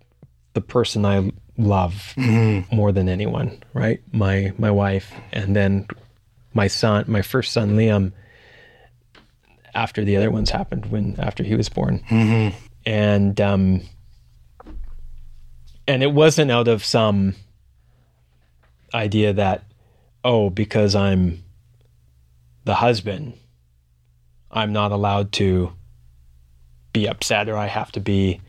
the person I love mm-hmm. more than anyone, right? My my wife and then my son, my first son Liam after the other ones happened when after he was born. And um and it wasn't out of some idea that oh because I'm the husband I'm not allowed to be upset or I have to be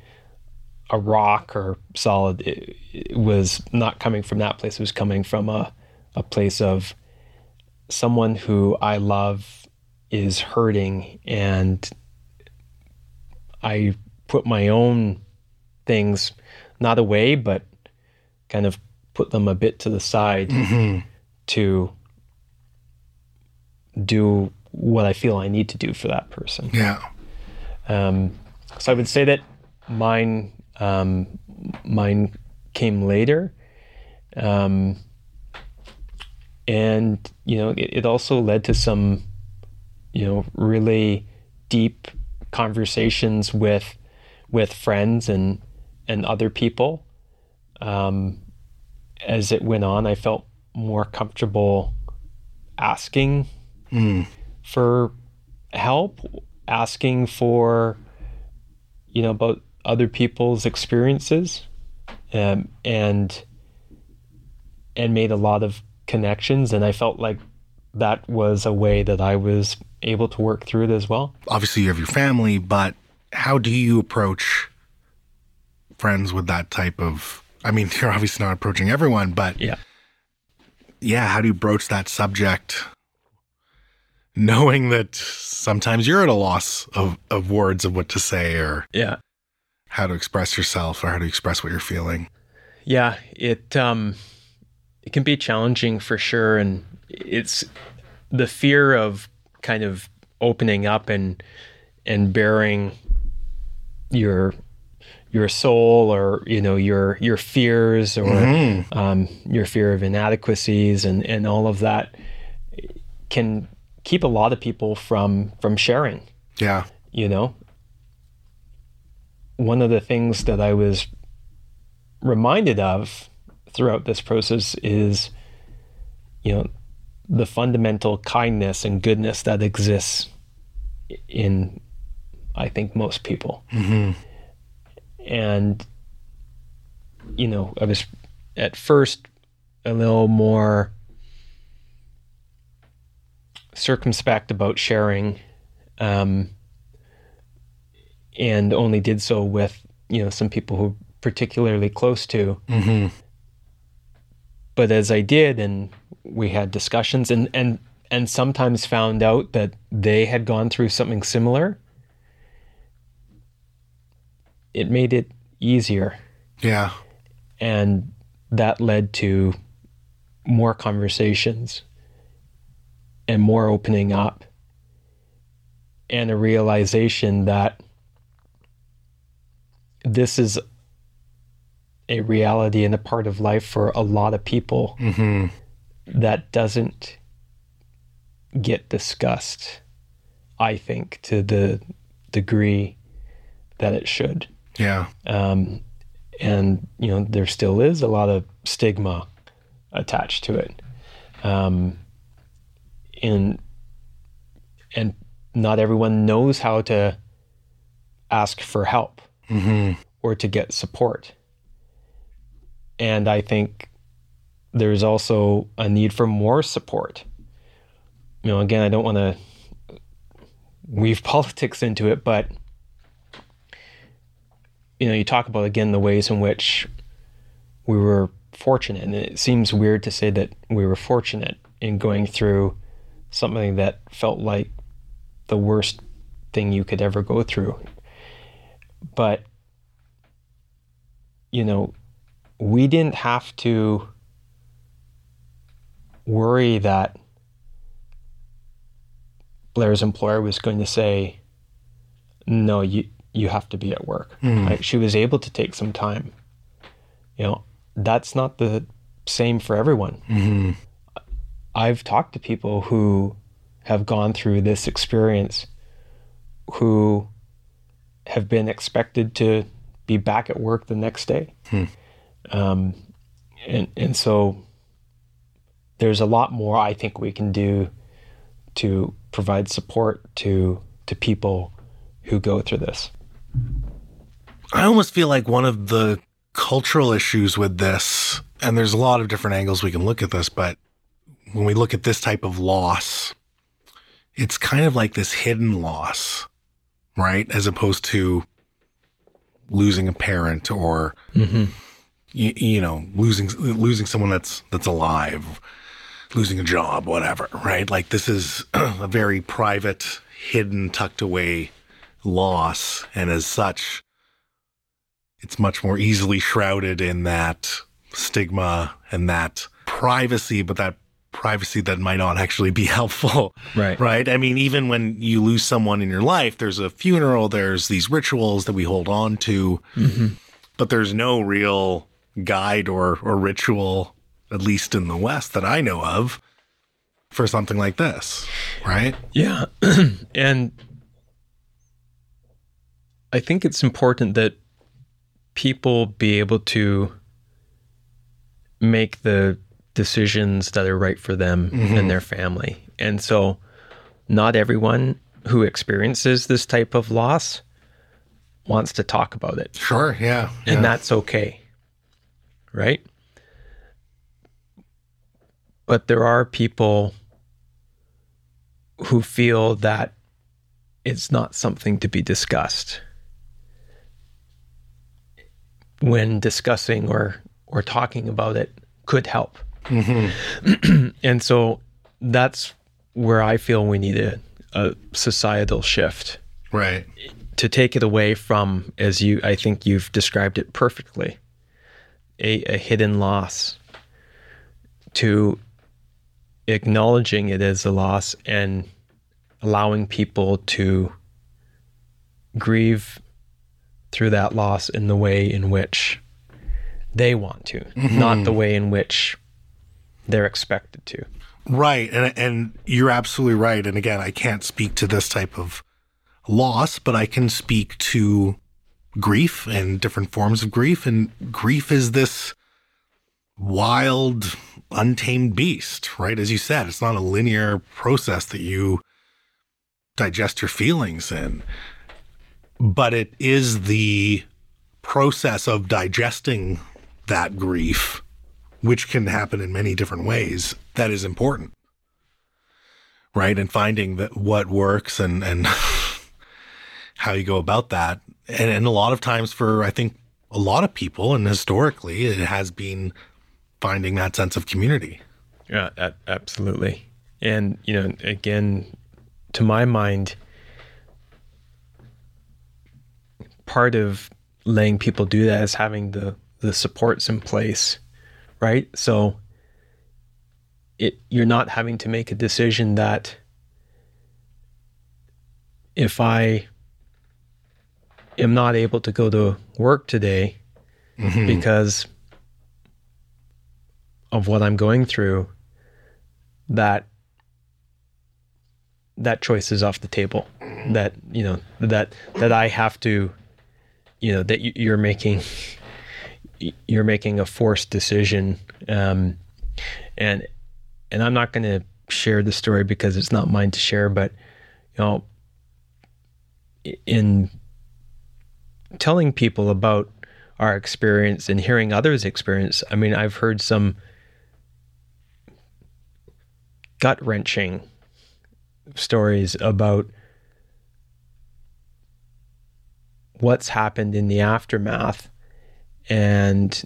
a rock or solid. It, it was not coming from that place. It was coming from a, a place of someone who I love is hurting and I put my own things not away, but kind of put them a bit to the side to do what I feel I need to do for that person. Yeah. Um, so I would say that mine um, mine came later, um, and you know it, it also led to some you know really deep conversations with with friends and and other people. Um, as it went on, I felt more comfortable asking for help, asking for, you know, about other people's experiences, um, and and made a lot of connections. And I felt like that was a way that I was able to work through it as well. Obviously, you have your family, but how do you approach friends with that type of? I mean, you're obviously not approaching everyone, but Yeah. yeah, how do you broach that subject? Knowing that sometimes you're at a loss of, of words of what to say or Yeah. how to express yourself or how to express what you're feeling. Yeah, it um it can be challenging for sure and it's the fear of kind of opening up and and baring your your soul or you know your your fears or um, your fear of inadequacies and and all of that can keep a lot of people from from sharing. Yeah. you know? One of the things that i was reminded of throughout this process is you know the fundamental kindness and goodness that exists in i think most people. And you know i was at first a little more circumspect about sharing um, and only did so with you know some people who particularly close to but as i did and we had discussions and and and sometimes found out that they had gone through something similar it made it easier Yeah. and that led to more conversations and more opening up and a realization that this is a reality and a part of life for a lot of people that doesn't get discussed i think to the degree that it should. Yeah. um, and you know there still is a lot of stigma attached to it. Um, and and not everyone knows how to ask for help or to get support and i think there's also a need for more support you know again i don't want to weave politics into it but you know, you talk about again the ways in which we were fortunate, and it seems weird to say that we were fortunate in going through something that felt like the worst thing you could ever go through. But, you know, we didn't have to worry that Blair's employer was going to say, no, you you have to be at work. Hmm. Like, she was able to take some time. You know, that's not the same for everyone. Mm-hmm. I've talked to people who have gone through this experience who have been expected to be back at work the next day. Hmm. Um, and, and so there's a lot more I think we can do to provide support to to people who go through this. I almost feel like one of the cultural issues with this, and there's a lot of different angles we can look at this, but when we look at this type of loss, it's kind of like this hidden loss, right? As opposed to losing a parent or Mm-hmm. You, you know losing losing someone that's that's alive, losing a job, whatever, right? Like this is a very private, hidden, tucked away loss, and as such, it's much more easily shrouded in that stigma and that privacy, but that privacy that might not actually be helpful. Right. Right. I mean, even when you lose someone in your life, there's a funeral, there's these rituals that we hold on to, mm-hmm. but there's no real guide or, or ritual, at least in the West that I know of, for something like this. Right. Yeah. and I think it's important that people be able to make the decisions that are right for them mm-hmm. and their family. And so not everyone who experiences this type of loss wants to talk about it. Sure. Yeah. And yeah. that's okay. Right? But there are people who feel that it's not something to be discussed when discussing or or talking about it could help. Mm-hmm. and so that's where I feel we need a, a societal shift right. to take it away from, as you, I think you've described it perfectly, a, a hidden loss, to acknowledging it as a loss and allowing people to grieve through that loss in the way in which they want to, mm-hmm. not the way in which they're expected to. Right. And and you're absolutely right. And again, I can't speak to this type of loss, but I can speak to grief and different forms of grief. And grief is this wild, untamed beast, right? As you said, it's not a linear process that you digest your feelings in, but it is the process of digesting that grief which can happen in many different ways, that is important. Right. And finding that what works and, and how you go about that. And, and a lot of times for, I think, a lot of people, and historically, it has been finding that sense of community. Yeah, absolutely. And, you know, again, to my mind, part of letting people do that is having the, the supports in place, right? So it you're not having to make a decision that if I am not able to go to work today because of what I'm going through, that that choice is off the table. That you know that that I have to, you know, that you- you're making you're making a forced decision, um, and and I'm not going to share the story because it's not mine to share, but you know, in telling people about our experience and hearing others' experience, I mean, I've heard some gut wrenching stories about what's happened in the aftermath and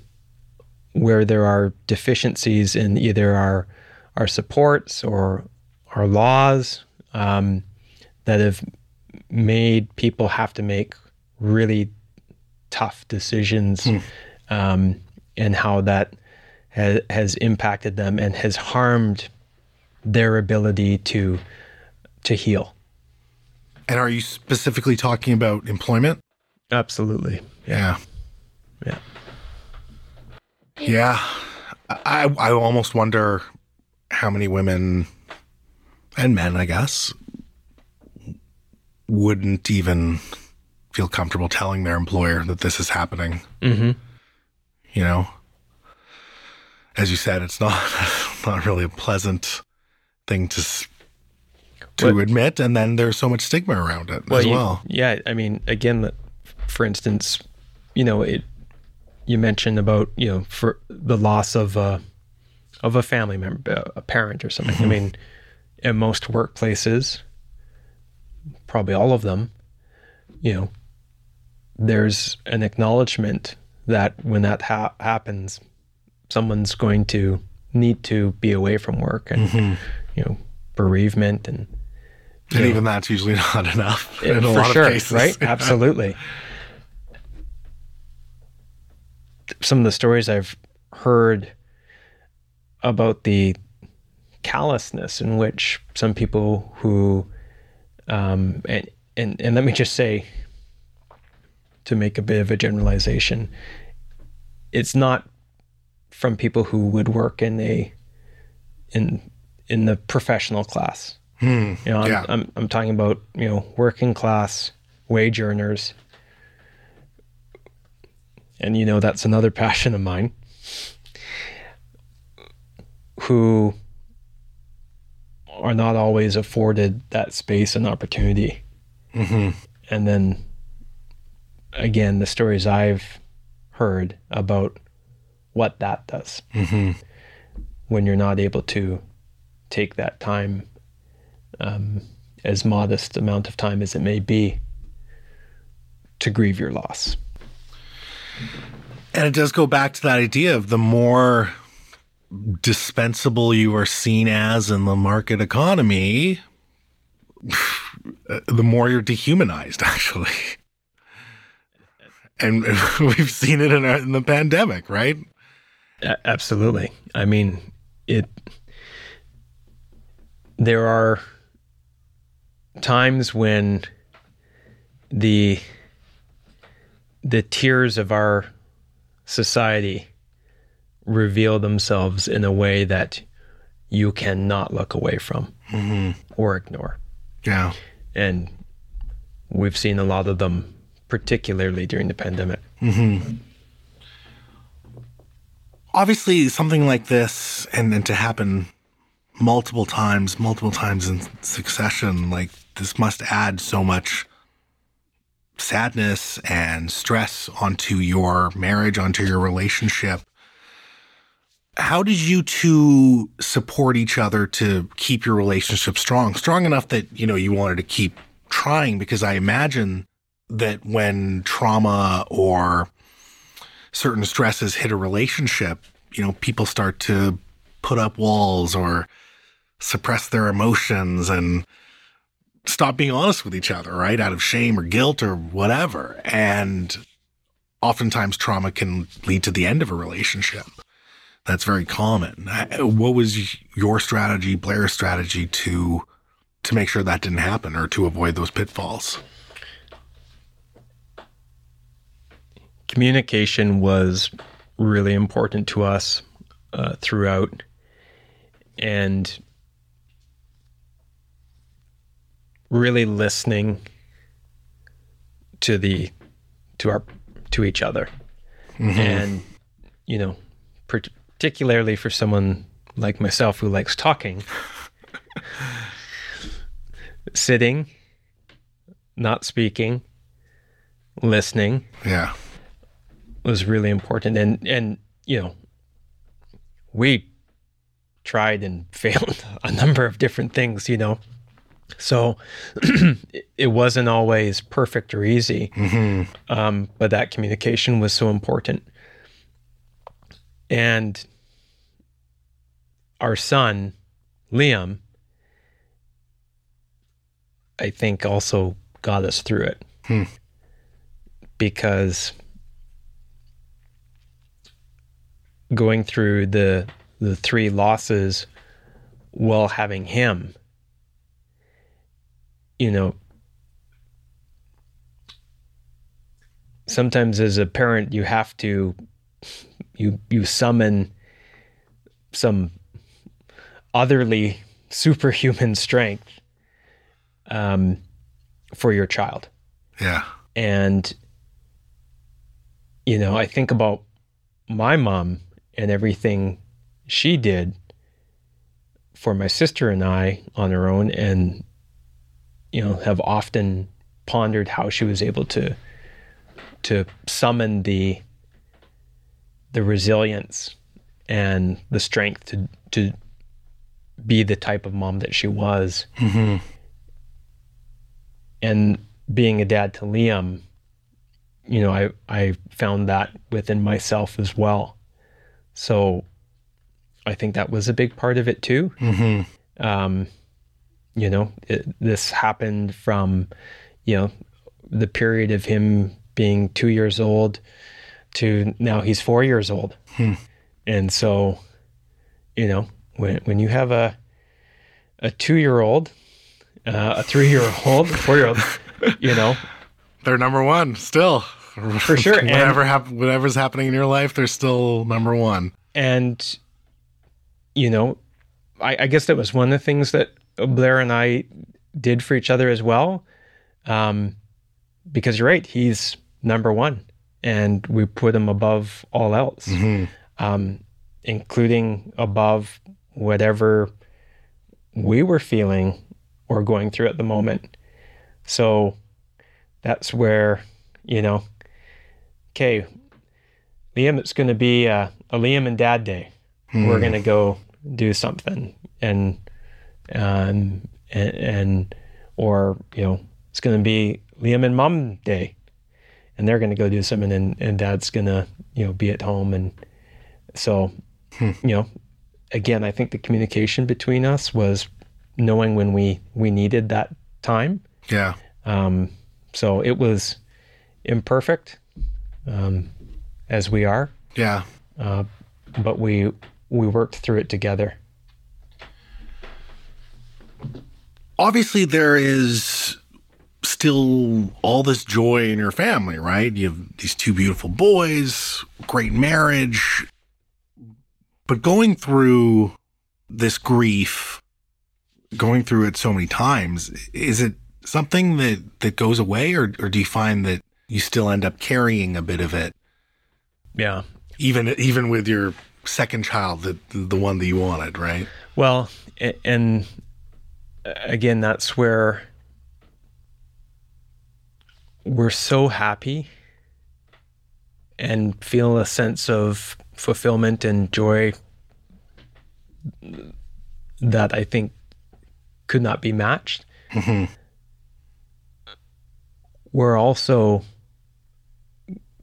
where there are deficiencies in either our our supports or our laws um, that have made people have to make really tough decisions um, and how that ha- has impacted them and has harmed their ability to to heal. And are you specifically talking about employment? Absolutely. Yeah. Yeah. Yeah. I, I almost wonder how many women and men, I guess, wouldn't even feel comfortable telling their employer that this is happening. Mm-hmm. You know, as you said, it's not not really a pleasant thing to to What- admit, and then there's so much stigma around it as you- well. Yeah, I mean, again, for instance, you know, it. You mentioned about you know for the loss of a of a family member, a parent or something. I mean, in most workplaces, probably all of them, you know, there's an acknowledgement that when that ha- happens, someone's going to need to be away from work and, you know, bereavement and And even that's usually not enough in a lot sure, of cases. right? Absolutely. Some of the stories I've heard about the callousness in which some people who, um, and, and and let me just say, to make a bit of a generalization, it's not from people who would work in a in in the professional class. Hmm. You know, I'm, yeah. I'm I'm talking about you know working class wage earners, and you know that's another passion of mine. Who are not always afforded that space and opportunity, mm-hmm. and then again the stories I've heard about what that does when you're not able to take that time um, as modest amount of time as it may be to grieve your loss. And it does go back to that idea of the more dispensable you are seen as in the market economy, the more you're dehumanized, actually. And we've seen it in, our, in the pandemic, right? Absolutely. I mean, it. There are times when the the tears of our society reveal themselves in a way that you cannot look away from mm-hmm. or ignore. Yeah. And we've seen a lot of them, particularly during the pandemic. Mm-hmm. Obviously, something like this, and, then to happen multiple times, multiple times in succession, like this must add so much sadness and stress onto your marriage, onto your relationship. How did you two support each other to keep your relationship strong? Strong enough that, you know, you wanted to keep trying because I imagine that when trauma or certain stresses hit a relationship, you know, people start to put up walls or suppress their emotions and stop being honest with each other, right? Out of shame or guilt or whatever. And oftentimes trauma can lead to the end of a relationship. That's very common. Uh, What was your strategy, Blair's strategy to to make sure that didn't happen or to avoid those pitfalls? Communication was really important to us uh, throughout. And really listening to the to our to each other. And you know particularly for someone like myself who likes talking sitting not speaking listening Yeah. Was really important. And and you know we tried and failed a number of different things you know? So it- wasn't always perfect or easy um, but that communication was so important. And our son liam i think also got us through it. Because going through the the three losses while having him you know sometimes as a parent you have to you you summon some otherly superhuman strength um, for your child Yeah. and you know i think about my mom and everything she did for my sister and i on her own and you know have often pondered how she was able to to summon the the resilience and the strength to to be the type of mom that she was mm-hmm. and being a dad to Liam, you know, I I found that within myself as well. So I think that was a big part of it too. Mm-hmm. Um, you know, it, this happened from, you know, the period of him being two years old to now he's four years old. Hmm. And so, you know, when when you have a a two year old, uh, a three year old, four year old, you know, They're number one still. For sure, Whatever hap- whatever's happening in your life, they're still number one. and you know, I, I guess that was one of the things that Blair and I did for each other as well. Um, because you're right, he's number one, and we put him above all else, Mm-hmm. um, including above whatever we were feeling or going through at the moment. So that's where, you know, okay, Liam, it's going to be a, a Liam and Dad Day. We're going to go do something, and um, and, and or you know, it's going to be Liam and Mom Day, and they're going to go do something, and, and Dad's going to you know be at home, and so you know, again, I think the communication between us was knowing when we we needed that time. Yeah. Um, so it was imperfect, um, as we are, Yeah. uh, but we we worked through it together. Obviously, there is still all this joy in your family, right? You have these two beautiful boys, great marriage. But going through this grief, going through it so many times, is it something that, that goes away, or, or do you find that you still end up carrying a bit of it, Yeah. even even with your second child, the the one that you wanted, right? Well, and again, that's where we're so happy and feel a sense of fulfillment and joy that I think could not be matched. Mm-hmm. We're also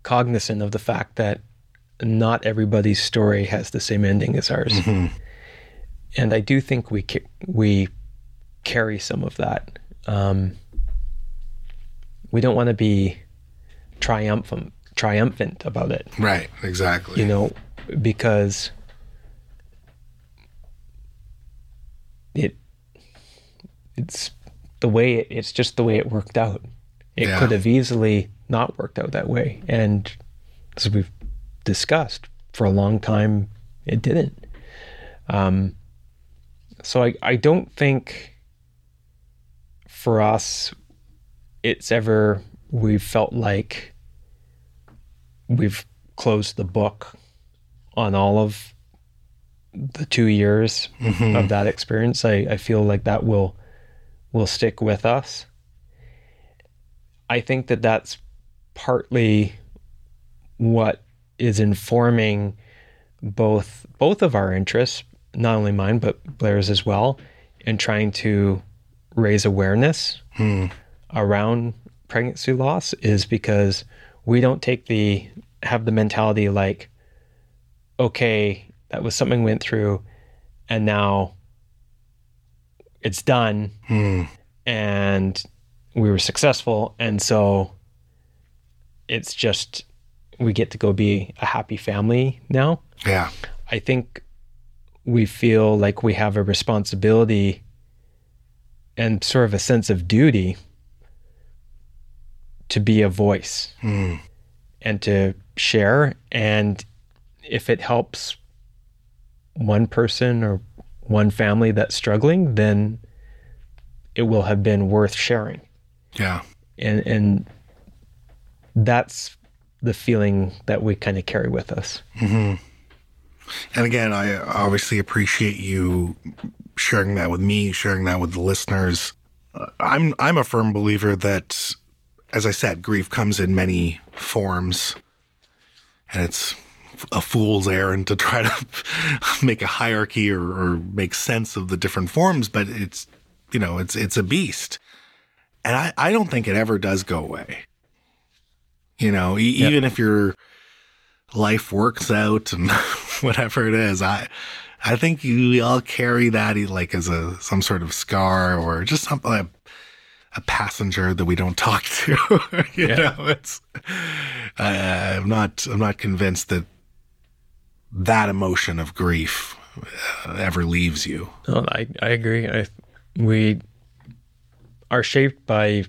cognizant of the fact that not everybody's story has the same ending as ours and I do think we ca- we carry some of that. Um, we don't want to be triumphant triumphant about it, Right. Exactly. you know, because it it's the way it, it's just the way it worked out. It Yeah. could have easily not worked out that way, and as we've discussed for a long time, it didn't. Um, so I, I don't think for us it's ever we've felt like we've closed the book on all of the two years of that experience. I, I feel like that will will stick with us. I think that that's partly what is informing both both of our interests, not only mine but Blair's as well, in trying to raise awareness hmm. around pregnancy loss is because we don't take the have the mentality like okay that was something we went through and now it's done hmm. and we were successful. And so it's just we get to go be a happy family now Yeah. I think we feel like we have a responsibility and sort of a sense of duty to be a voice hmm. and to share. And if it helps one person or one family that's struggling, then it will have been worth sharing. Yeah. And, and that's the feeling that we kind of carry with us. And again, I obviously appreciate you sharing that with me, sharing that with the listeners. Uh, I'm I'm a firm believer that, as I said, grief comes in many forms, and it's a fool's errand to try to make a hierarchy or, or make sense of the different forms. But it's you know it's it's a beast, and I, I don't think it ever does go away. You know, e- even if your life works out and whatever it is, I I think you we all carry that like as a some sort of scar or just something a, a passenger that we don't talk to. you know, it's uh, I'm not I'm not convinced that that emotion of grief uh, ever leaves you. No, I, I agree. I, we are shaped by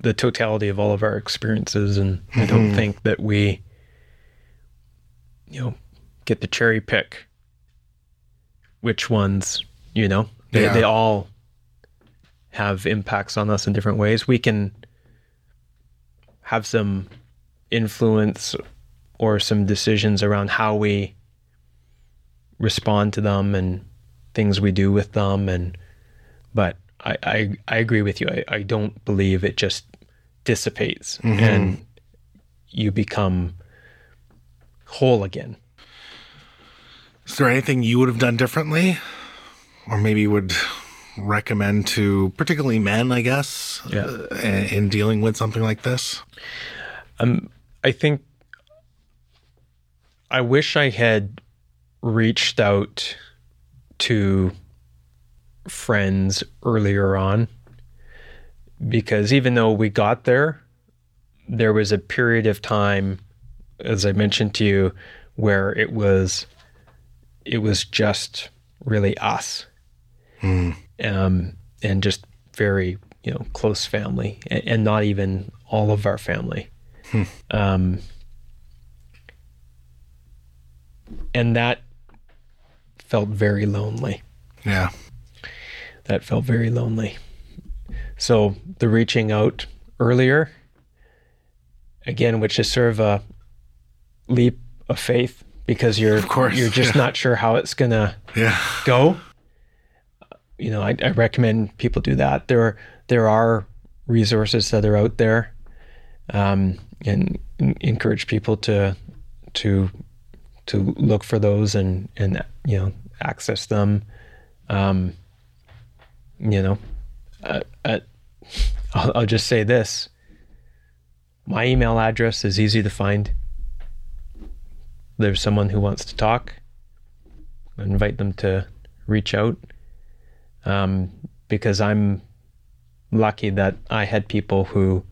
the totality of all of our experiences, and I don't hmm. think that we, you know, get to cherry pick which ones, you know, they, Yeah. they all have impacts on us in different ways. We can have some influence or some decisions around how we respond to them and things we do with them and but I, I, I agree with you. I, I don't believe it just dissipates and you become whole again. Is there anything you would have done differently? Or maybe would recommend to particularly men, I guess, Yeah. uh, in in dealing with something like this? Um, I think I wish I had reached out to friends earlier on because even though we got there, there was a period of time, as I mentioned to you, where it was it was just really us, um, and just very you know close family, and, and not even all of our family. Um, and that felt very lonely. Yeah. That felt very lonely. So the reaching out earlier, again, which is sort of a leap of faith because you're course, you're just yeah. not sure how it's gonna Yeah. go. You know, I, I recommend people do that. There there are resources that are out there, um, and en- encourage people to to to look for those and and you know access them. Um, you know, uh, uh, I'll, I'll just say this: my email address is easy to find. There's someone who wants to talk. I invite them to reach out um, because I'm lucky that I had people who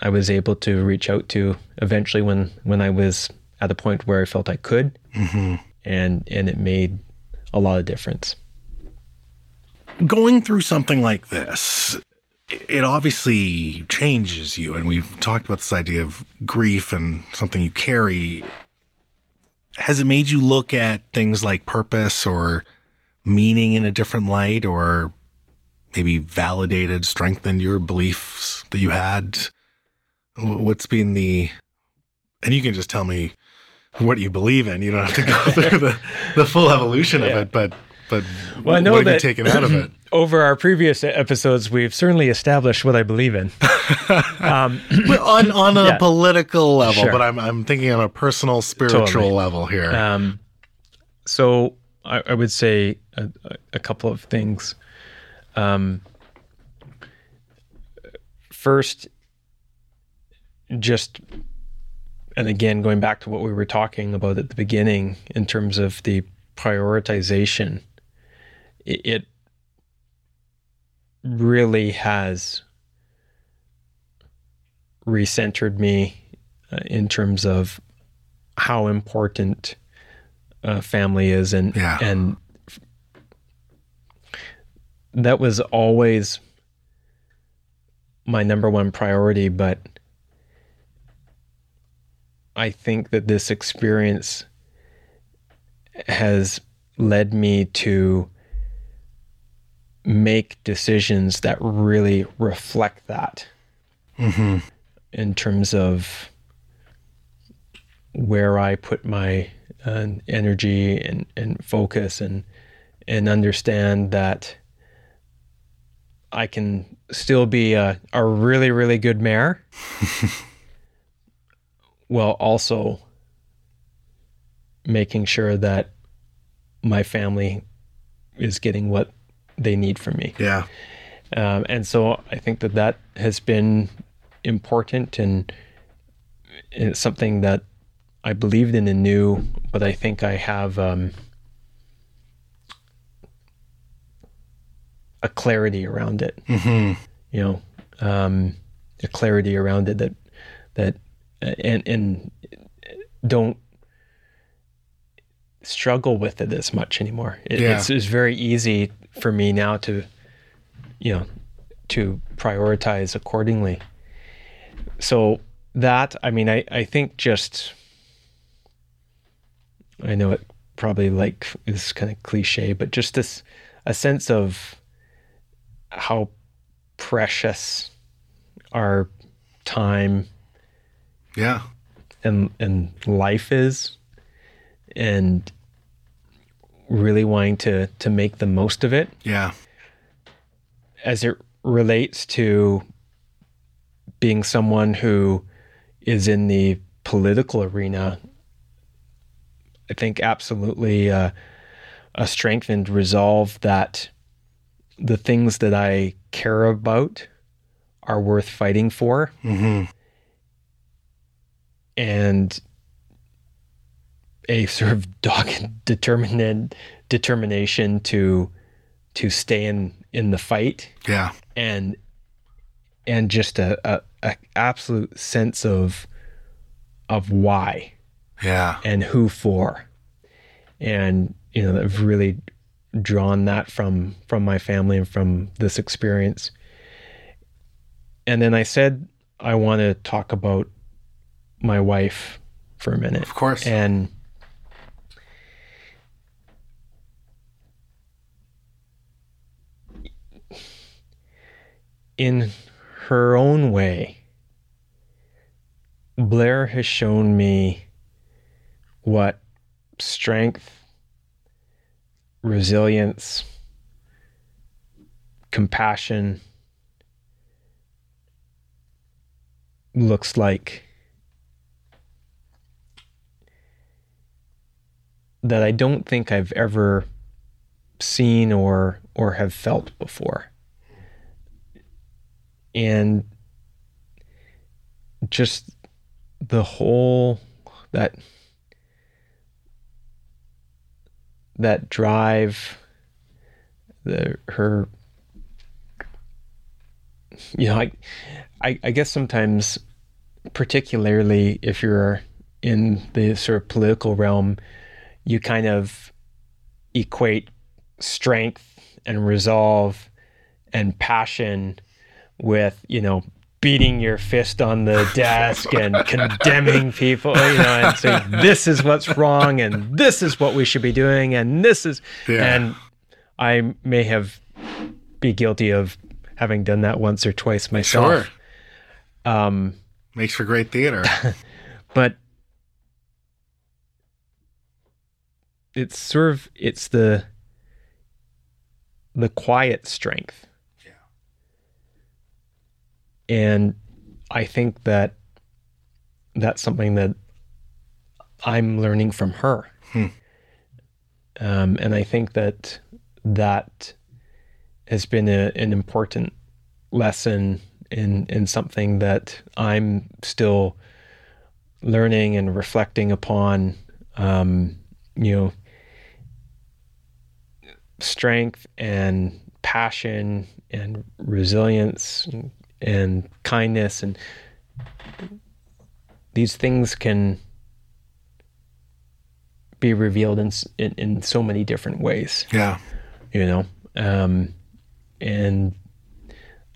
I was able to reach out to eventually when when I was at the point where I felt I could, and and it made a lot of difference. Going through something like this, it obviously changes you. And we've talked about this idea of grief and something you carry. Has it made you look at things like purpose or meaning in a different light or maybe validated, strengthened your beliefs that you had? What's been the, and you can just tell me what you believe in. You don't have to go through the, the full evolution of Yeah. it, but, but Well, I know what have that you taken out of it? over our previous episodes, we've certainly established what I believe in. um, on on a Yeah. political level, Sure. but I'm I'm thinking on a personal spiritual Totally. level here. Um, so I, I would say a, a- couple of things. Um, first, just and again going back to what we were talking about at the beginning in terms of the prioritization, it, it really has recentered me uh, in terms of how important uh, family is and Yeah. and that was always my number one priority but I think that this experience has led me to make decisions that really reflect that. In terms of where I put my uh, energy and, and focus and and understand that I can still be a, a really really good mayor while also making sure that my family is getting what they need from me yeah. Um, and so I think that that has been important and it's something that I believed in and knew, but I think I have um, a clarity around it. Mm-hmm. You know, um, a clarity around it that that and and don't struggle with it as much anymore. It, Yeah. it's, it's very easy for me now to, you know, to prioritize accordingly. So that, I mean, I, I think just, I know it probably like is kind of cliche, but just this, a sense of how precious our time Yeah. and and life is and really wanting to to make the most of it Yeah. as it relates to being someone who is in the political arena i think absolutely uh, a strengthened resolve that the things that i care about are worth fighting for Mm-hmm. and a sort of dogged determined determination to to stay in in the fight Yeah. and and just a, a, a absolute sense of of why Yeah. and who for and you know i've really drawn that from from my family and from this experience and then i said i want to talk about my wife for a minute Of course. and in her own way, Blair has shown me what strength, resilience, compassion looks like. That I don't think I've ever seen or or have felt before. And just the whole that that drive the her you know I, I i guess sometimes particularly if you're in the sort of political realm you kind of equate strength and resolve and passion with you know beating your fist on the desk and condemning people you know and saying this is what's wrong and this is what we should be doing and this is Yeah. and i may have be guilty of having done that once or twice myself Sure. um Makes for great theater. but it's sort of it's the the quiet strength. And i think that that's something that i'm learning from her Hmm. um, and i think that that has been a, an important lesson in in something that i'm still learning and reflecting upon um, you know strength and passion and resilience and, and kindness and these things can be revealed in, in in so many different ways Yeah. you know um and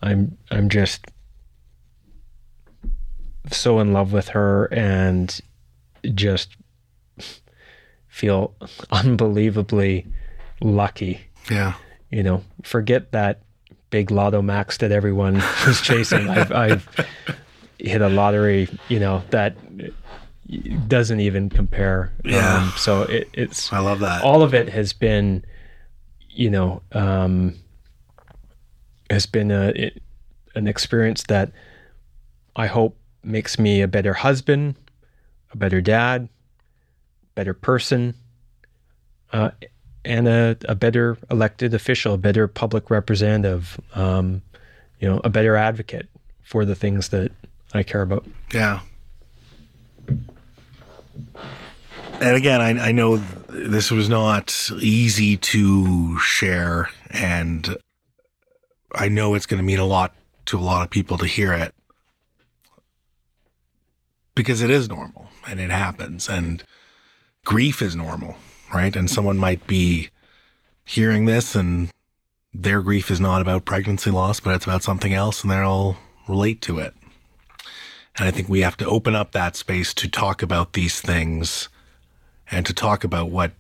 i'm i'm just so in love with her and just feel unbelievably lucky Yeah. you know forget that big lotto max that everyone was chasing i've i've hit a lottery you know that doesn't even compare Yeah. um, so it, it's I love that. all of it has been you know um has been a it, an experience that i hope makes me a better husband a better dad better person uh and a, a better elected official a better public representative um you know, a better advocate for the things that I care about. Yeah. And again, I, I know this was not easy to share, and I know it's going to mean a lot to a lot of people to hear it because it is normal and it happens, and grief is normal, right? And someone might be hearing this and their grief is not about pregnancy loss, but it's about something else, and they'll relate to it. And I think we have to open up that space to talk about these things and to talk about what,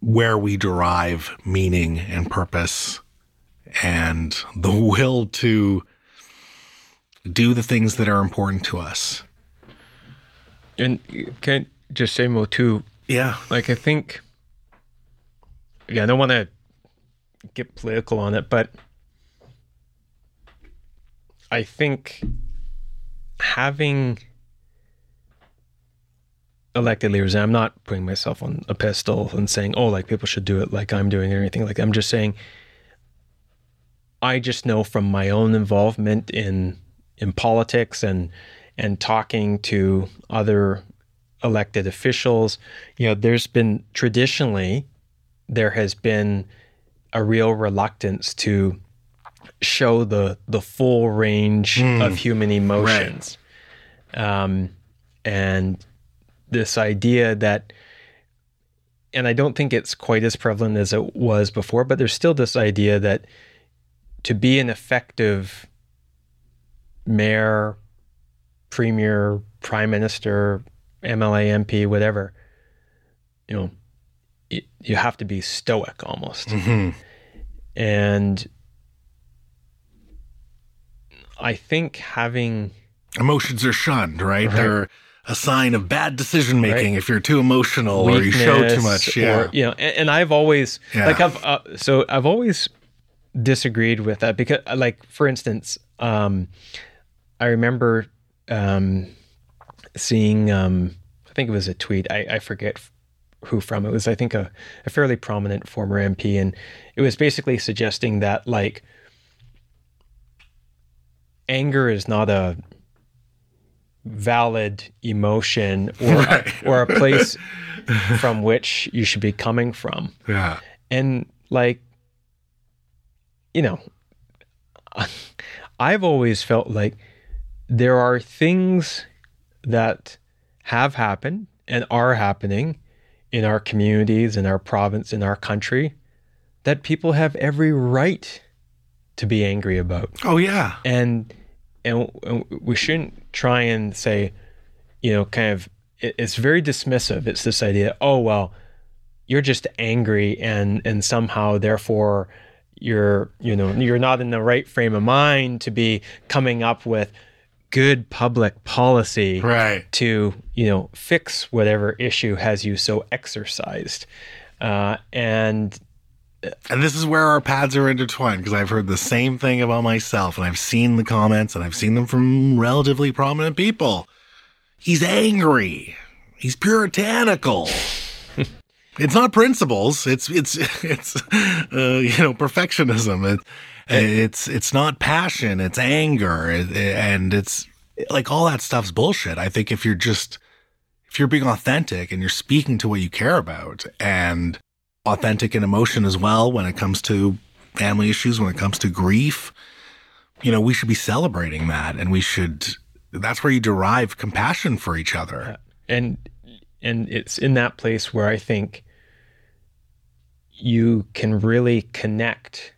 where we derive meaning and purpose and the will to do the things that are important to us. And can I just say, Mo, too, Yeah. like I think, yeah, I don't want to get political on it, but I think having elected leaders, I'm not putting myself on a pedestal and saying, oh, like people should do it like I'm doing or anything like. I'm just saying, I just know from my own involvement in in politics and and talking to other elected officials, you know, there's been traditionally there has been a real reluctance to show the the full range of human emotions, um, and this idea that, and I don't think it's quite as prevalent as it was before, but there's still this idea that to be an effective mayor, premier, prime minister, MLA, MP, whatever, you know, y- you have to be stoic almost. Mm-hmm. And I think having Emotions are shunned, right? They're a sign of bad decision making Right. if you're too emotional or you show too much. Yeah. or, you know, and, and I've always Yeah. like I've uh, so I've always disagreed with that because like for instance, um, I remember um, seeing um, I think it was a tweet I, I forget who from it was I think a, a fairly prominent former MP and it was basically suggesting that like anger is not a valid emotion or Right. or a place from which you should be coming from yeah. and like you know i've always felt like there are things that have happened and are happening in our communities in our province in our country that people have every right to be angry about Oh, yeah. and and and we shouldn't try and say you know kind of it's very dismissive it's this idea oh well you're just angry and and somehow therefore you're you know you're not in the right frame of mind to be coming up with good public policy Right. to you know fix whatever issue has you so exercised uh, and And this is where our paths are intertwined because I've heard the same thing about myself and I've seen the comments and I've seen them from relatively prominent people. He's angry. He's puritanical. it's not principles. It's it's it's uh, you know perfectionism. It, it's it's not passion. It's anger, and it's like all that stuff's bullshit. I think if you're just if you're being authentic and you're speaking to what you care about and authentic in emotion as well when it comes to family issues, when it comes to grief, you know, we should be celebrating that and we should that's where you derive compassion for each other. and and it's in that place where I think you can really connect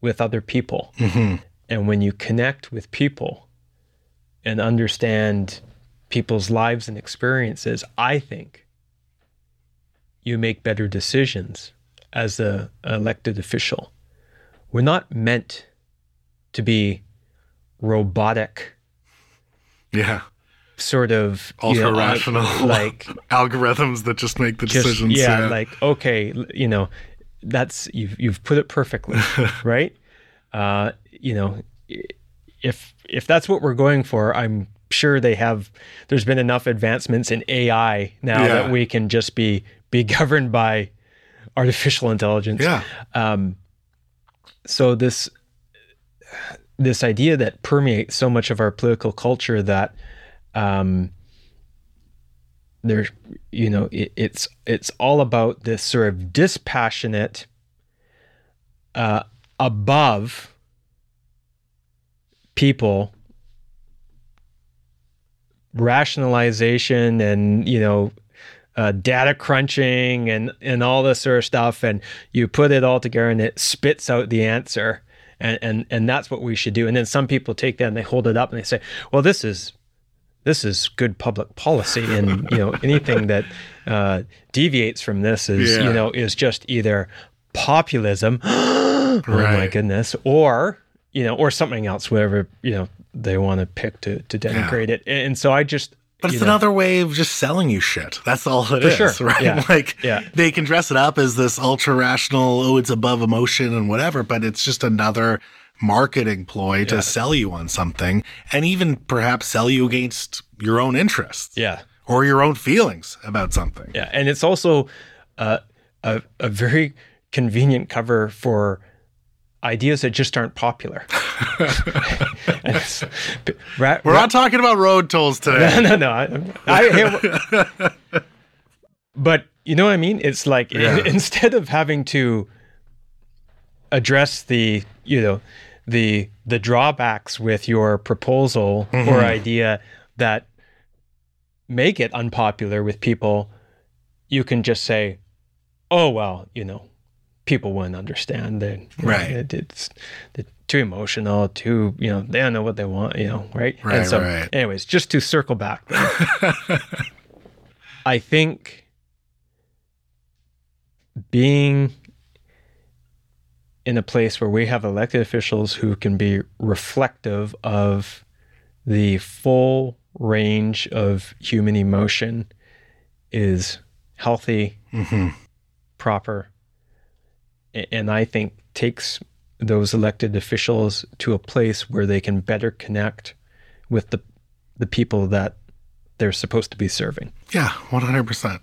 with other people. hmm And when you connect with people and understand people's lives and experiences, I think you make better decisions as a a elected official. We're not meant to be robotic Yeah. sort of you Ultra know, uh, rational like algorithms that just make the just decisions. yeah, like okay, you know, that's you've you've put it perfectly, right? Uh, you know, if if that's what we're going for, I'm sure they have. There's been enough advancements in AI now Yeah. that we can just be be governed by artificial intelligence. yeah. Um, so this this idea that permeates so much of our political culture that um, there's you know it, it's it's all about this sort of dispassionate uh, above people rationalization and you know uh, data crunching and and all this sort of stuff. And you put it all together and it spits out the answer. And and and that's what we should do. And then some people take that and they hold it up and they say well this is this is good public policy and you know anything that uh, deviates from this is Yeah. you know is just either populism oh my goodness or you know or something else whatever you know they want to pick to to denigrate it and so i just But it's know, another way of just selling you shit. That's all it For is, sure. right? Yeah. Like Yeah. they can dress it up as this ultra rational, oh, it's above emotion and whatever, but it's just another marketing ploy to sell you on something and even perhaps sell you against your own interests yeah or your own feelings about something. Yeah, and it's also uh, a a very convenient cover for ideas that just aren't popular. Ra- We're ra- not talking about road tolls today. no, no, no. I, I, but you know what I mean? It's like Yeah. instead of having to address the, you know, the the drawbacks with your proposal or mm-hmm. idea that make it unpopular with people, you can just say, "Oh well, you know, people wouldn't understand that. you know, Right. it- it's, it's too emotional, too, you know, they don't know what they want, you know, right? Right, and so, right. anyways, just to circle back, I think being in a place where we have elected officials who can be reflective of the full range of human emotion is healthy, proper, and I think takes those elected officials to a place where they can better connect with the the people that they're supposed to be serving. Yeah, 100%.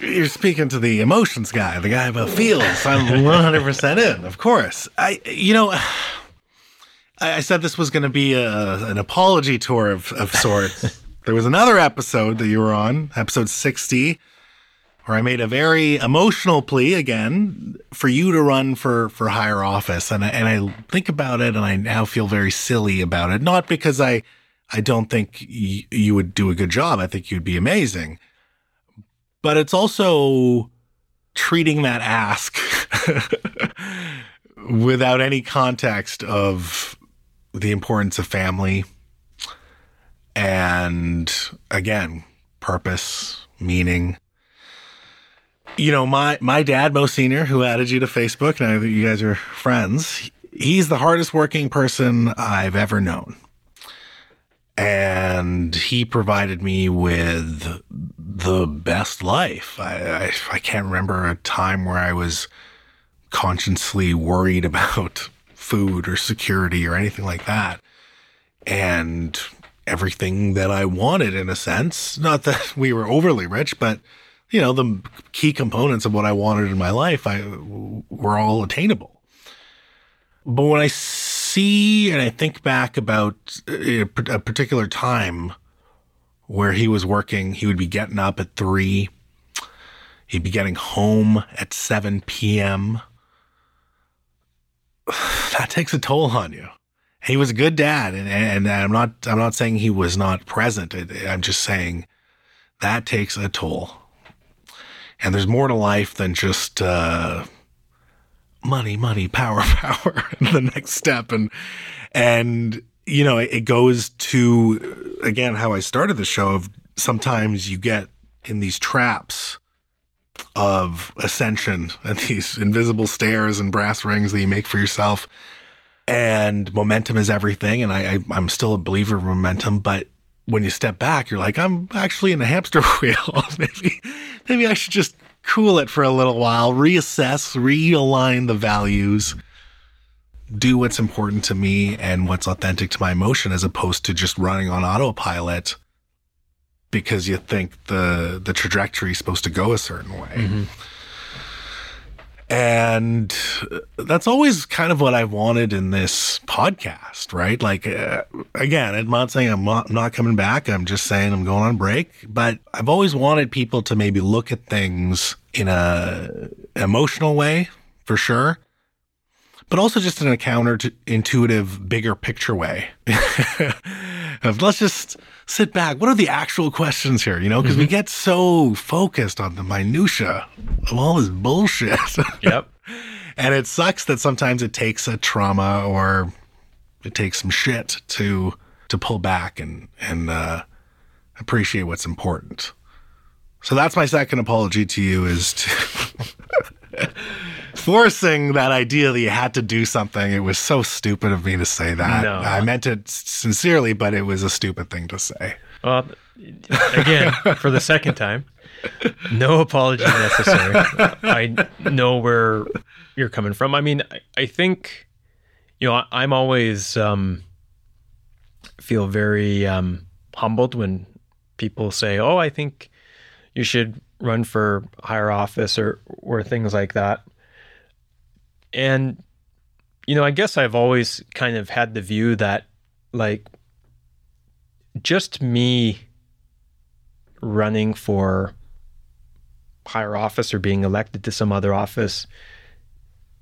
You're speaking to the emotions guy, the guy about feels. I'm 100% in, of course. I, you know, I, I said this was going to be a, an apology tour of, of sorts. there was another episode that you were on, episode 60, where I made a very emotional plea again for you to run for, for higher office. And I, and I think about it and I now feel very silly about it. Not because I, I don't think y- you would do a good job. I think you'd be amazing. But it's also treating that ask without any context of the importance of family and again, purpose, meaning. You know, my my dad, Mo Senior, who added you to Facebook, now that you guys are friends, he's the hardest working person I've ever known and he provided me with the best life. I, I, I can't remember a time where I was consciously worried about food or security or anything like that. And everything that I wanted, in a sense, not that we were overly rich, but you know, the key components of what I wanted in my life, I were all attainable. But when I see and I think back about a a particular time where he was working, he would be getting up at three, he'd be getting home at 7 p.m. That takes a toll on you. He was a good dad, and, and I'm not I'm not saying he was not present. I'm just saying that takes a toll. And there's more to life than just uh, money, money, power, power. the next step, and and you know, it, it goes to again how I started the show. Of sometimes you get in these traps of ascension and these invisible stairs and brass rings that you make for yourself. And momentum is everything. And I, I I'm still a believer of momentum, but when you step back, you're like, I'm actually in a hamster wheel. maybe, maybe I should just cool it for a little while, reassess, realign the values, do what's important to me and what's authentic to my emotion, as opposed to just running on autopilot because you think the the trajectory is supposed to go a certain way. Mm-hmm. And that's always kind of what I've wanted in this podcast, right? Like, uh, again, I'm not saying I'm not, not coming back. I'm just saying I'm going on break. But I've always wanted people to maybe look at things in a emotional way, for sure, but also just in a counterintuitive, bigger picture way. of let's just sit back. What are the actual questions here? You know, because we get so focused on the minutia of all this bullshit. Yep. and it sucks that sometimes it takes a trauma or it takes some shit to to pull back and and uh, appreciate what's important. So that's my second apology to you is to forcing that idea that you had to do something. It was so stupid of me to say that. No. I meant it sincerely, but it was a stupid thing to say. Well, again, for the second time, no apology necessary. I know where you're coming from. I mean, I, think, you know, I'm always um, feel very um, humbled when people say, "Oh, I think you should run for higher office" or or things like that. And you know, I guess I've always kind of had the view that, like, just me running for higher office or being elected to some other office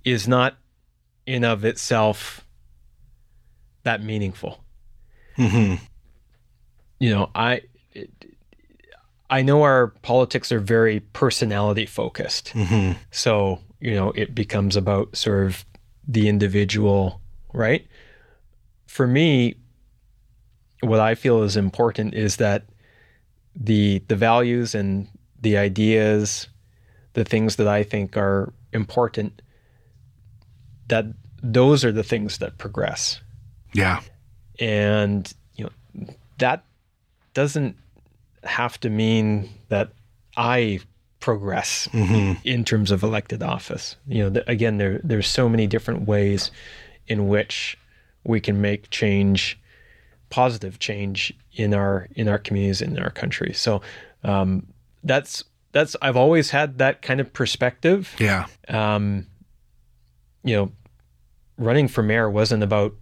is not in of itself that meaningful. Mm-hmm. You know, I I know our politics are very personality focused. Mm-hmm. So, you know, it becomes about sort of the individual, right? For me, what I feel is important is that the the values and the ideas, the things that I think are important, that those are the things that progress. Yeah. And you know, that doesn't have to mean that I progress Mm-hmm. in terms of elected office. You know, th- again, there there's so many different ways in which we can make change, positive change in our in our communities in our country. So um, that's that's I've always had that kind of perspective. Yeah. Um, you know, running for mayor wasn't about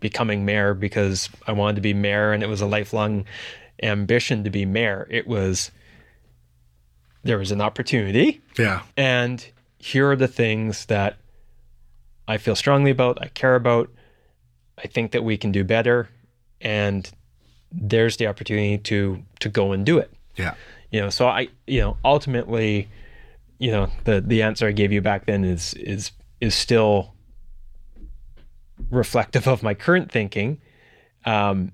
becoming mayor because I wanted to be mayor and it was a lifelong ambition to be mayor. It was there was an opportunity Yeah. and here are the things that I feel strongly about, I care about, I think that we can do better and there's the opportunity to to go and do it. Yeah. You know, so I you know, ultimately, you know, the the answer I gave you back then is is is still reflective of my current thinking. Um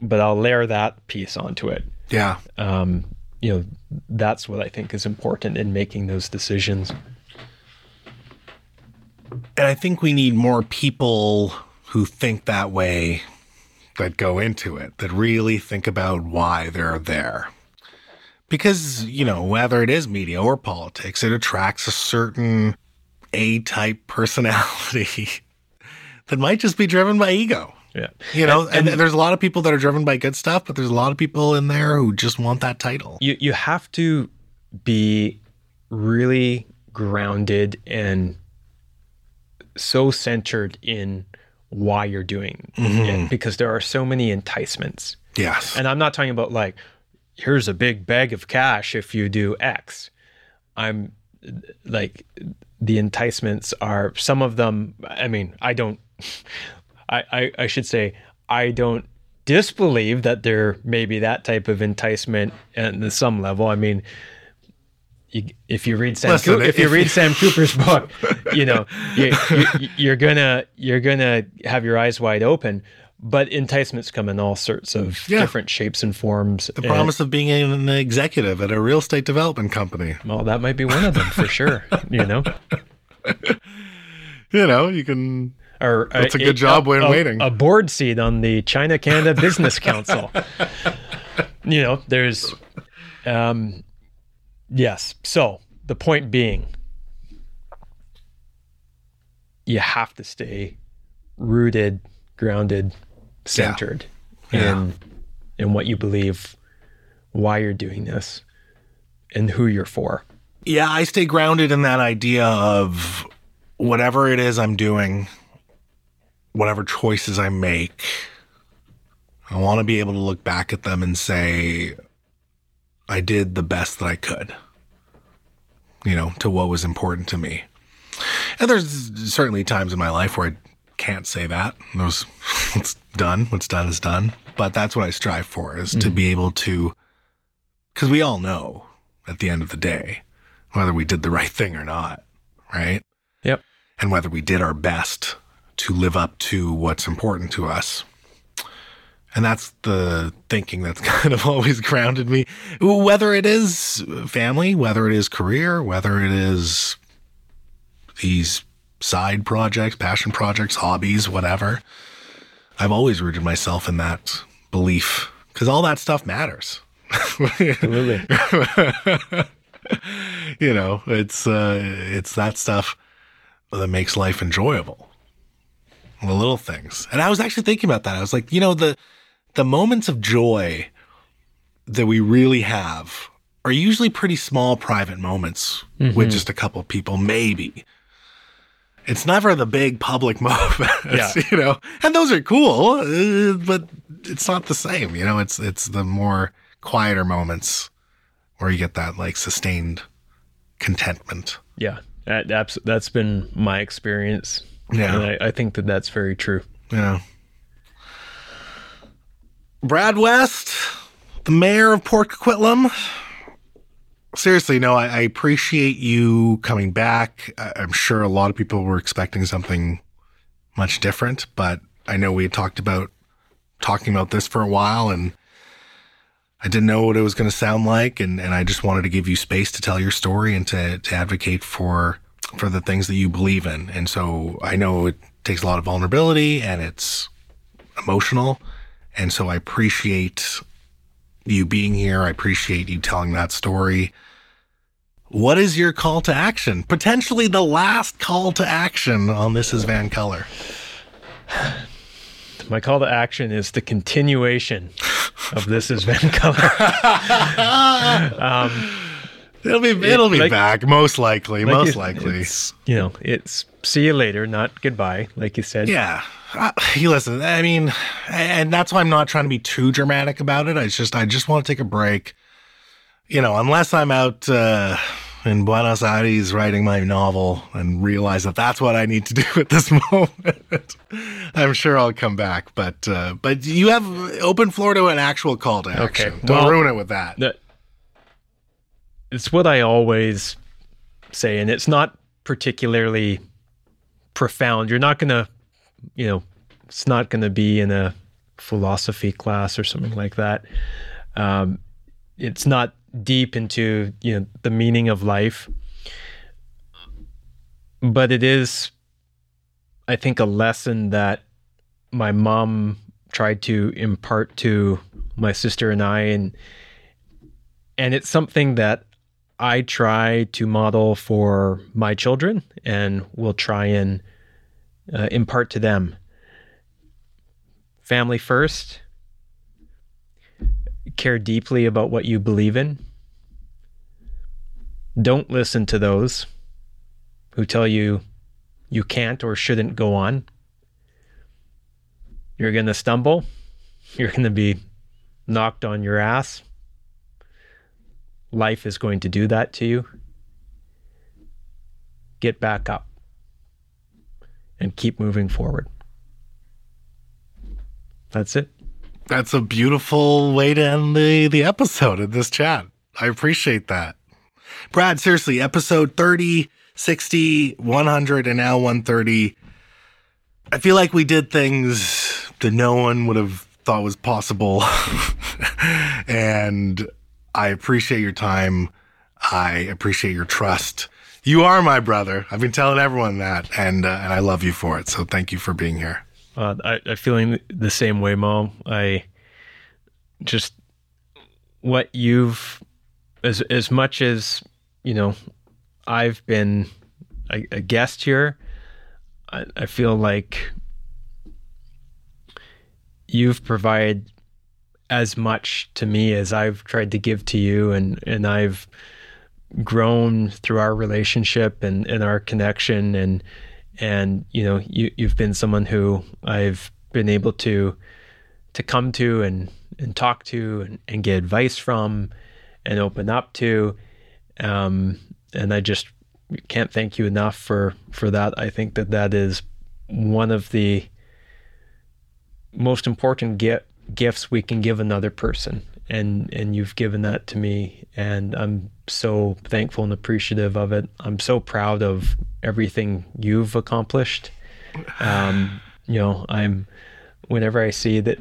but I'll layer that piece onto it Yeah. um, you know that's what I think is important in making those decisions. And I think we need more people who think that way that go into it, that really think about why they're there. Because, you know, whether it is media or politics, it attracts a certain A type personality that might just be driven by ego. Yeah, You know, and, there's a lot of people that are driven by good stuff, but there's a lot of people in there who just want that title. you you have to be really grounded and so centered in why you're doing it mm-hmm. because there are so many enticements. Yes. And I'm not talking about like, here's a big bag of cash if you do X. I'm like, the enticements are some of them. I mean, I don't, I, I, I should say, I don't disbelieve that there may be that type of enticement at some level. I mean, you, if you read Sam, if you read Sam Cooper's book, you know you, you, you're gonna you're gonna have your eyes wide open. But enticements come in all sorts of Yeah. different shapes and forms. the promise of being an executive at a real estate development company. well, that might be one of them for sure. You know, You know, you can or That's a good job when a, waiting. A board seat on the China Canada Business Council. you know, there's, um, yes. So the point being, you have to stay rooted, grounded, centered Yeah. in in what you believe, why you're doing this, and who you're for. Yeah, I stay grounded in that idea of whatever it is I'm doing, whatever choices I make, I want to be able to look back at them and say, I did the best that I could, you know, to what was important to me. And there's certainly times in my life where I can't say that. Those, it's done. What's done is done. But that's what I strive for is to mm-hmm. be able to, because we all know at the end of the day whether we did the right thing or not, right? Yep. And whether we did our best to live up to what's important to us. And that's the thinking that's kind of always grounded me. Whether it is family, whether it is career, whether it is these side projects, passion projects, hobbies, whatever. I've always rooted myself in that belief because all that stuff matters. Absolutely. you know, it's uh, it's that stuff that makes life enjoyable. The little things. And I was actually thinking about that. I was like, you know, the the moments of joy that we really have are usually pretty small private moments with just a couple of people, maybe. It's never the big public moments, Yeah. you know. And those are cool, uh, but it's not the same, you know. It's it's the more quieter moments where you get that like sustained contentment. Yeah. That, that's, that's been my experience. Yeah. And I, I think that that's very true. Yeah. Brad West, the mayor of Port Coquitlam. Seriously, no, I, I appreciate you coming back. I, I'm sure a lot of people were expecting something much different, but I know we had talked about talking about this for a while and I didn't know what it was going to sound like. And, and I just wanted to give you space to tell your story and to, to advocate for, for the things that you believe in. And so I know it takes a lot of vulnerability and it's emotional. And so I appreciate you being here. I appreciate you telling that story. What is your call to action? Potentially the last call to action on This is VANCOLOUR. My call to action is the continuation of This is VANCOLOUR. Um, It'll be it'll be like- back most likely, Like most it- likely. It's, you know, it's see you later, not goodbye, like you said. Yeah. Uh, you listen, I mean, and that's why I'm not trying to be too dramatic about it. I just, I just want to take a break. You know, unless I'm out uh, in Buenos Aires writing my novel and realize that that's what I need to do at this moment, I'm sure I'll come back. But, uh, but you have open floor to an actual call to action. Okay. Don't well- ruin it with that. that it's what I always say, and it's not particularly profound. You're not gonna, you know, it's not gonna be in a philosophy class or something like that. Um, it's not deep into you know the meaning of life, but it is, I think, a lesson that my mom tried to impart to my sister and I, and and it's something that I try to model for my children and will try and uh, impart to them. Family first. Care deeply about what you believe in. Don't listen to those who tell you you can't or shouldn't go on. You're going to stumble. You're going to be knocked on your ass life is going to do that to you, get back up and keep moving forward. That's it. That's a beautiful way to end the, the episode of this chat. I appreciate that. Brad, seriously, episode 30, 60, 100, and now 130. I feel like we did things that no one would have thought was possible. and I appreciate your time. I appreciate your trust. You are my brother. I've been telling everyone that, and uh, and I love you for it. So thank you for being here. Uh, I, I'm feeling the same way, Mo. I just what you've as as much as you know, I've been a, a guest here. I, I feel like you've provided as much to me as I've tried to give to you, and and I've grown through our relationship and, and our connection. And and you know you you've been someone who I've been able to to come to and and talk to and, and get advice from and open up to. Um, and I just can't thank you enough for for that. I think that that is one of the most important get, gifts we can give another person and and you've given that to me and I'm so thankful and appreciative of it. I'm so proud of everything you've accomplished. Um, you know, I'm whenever I see that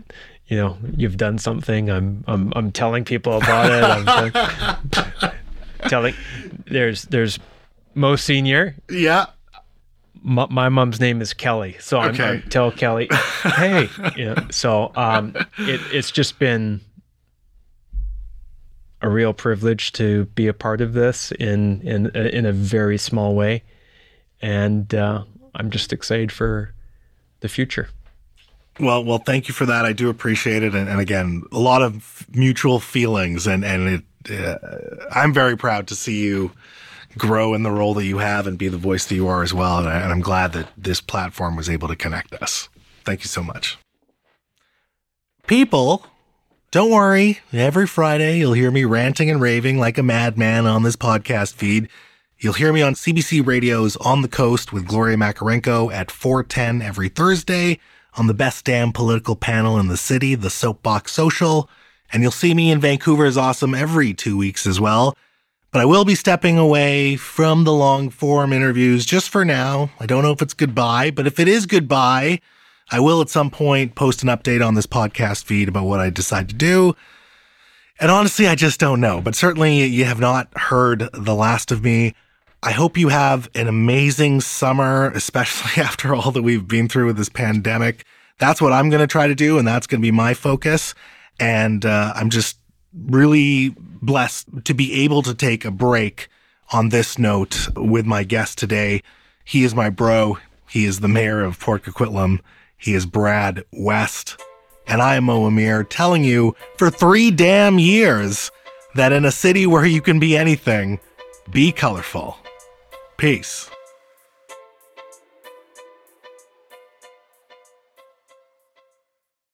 you know you've done something, I'm I'm I'm telling people about it. I'm telling there's there's Mo Senior. Yeah. M- my mom's name is Kelly, so I'm, Okay. I'm tell Kelly, hey, you know. So um, it, it's just been a real privilege to be a part of this in in in a very small way, and uh, I'm just excited for the future. Well, well, thank you for that. I do appreciate it, and, and again, a lot of mutual feelings, and and it, uh, I'm very proud to see you grow in the role that you have and be the voice that you are as well. And, I, and I'm glad that this platform was able to connect us. Thank you so much, people. Don't worry. Every Friday, you'll hear me ranting and raving like a madman on this podcast feed. You'll hear me on CBC Radio's On the Coast with Gloria Makarenko at 410 every Thursday on the best damn political panel in the city, the Soapbox Social. And you'll see me in Vancouver's Awesome every two weeks as well. But I will be stepping away from the long form interviews just for now. I don't know if it's goodbye, but if it is goodbye, I will at some point post an update on this podcast feed about what I decide to do. And honestly, I just don't know. But certainly, you have not heard the last of me. I hope you have an amazing summer, especially after all that we've been through with this pandemic. That's what I'm going to try to do, and that's going to be my focus. And uh, I'm just really blessed to be able to take a break on this note with my guest today. He is my bro. He is the mayor of Port Coquitlam. He is Brad West. And I am Mo Amir telling you for three damn years that in a city where you can be anything, be colorful. Peace.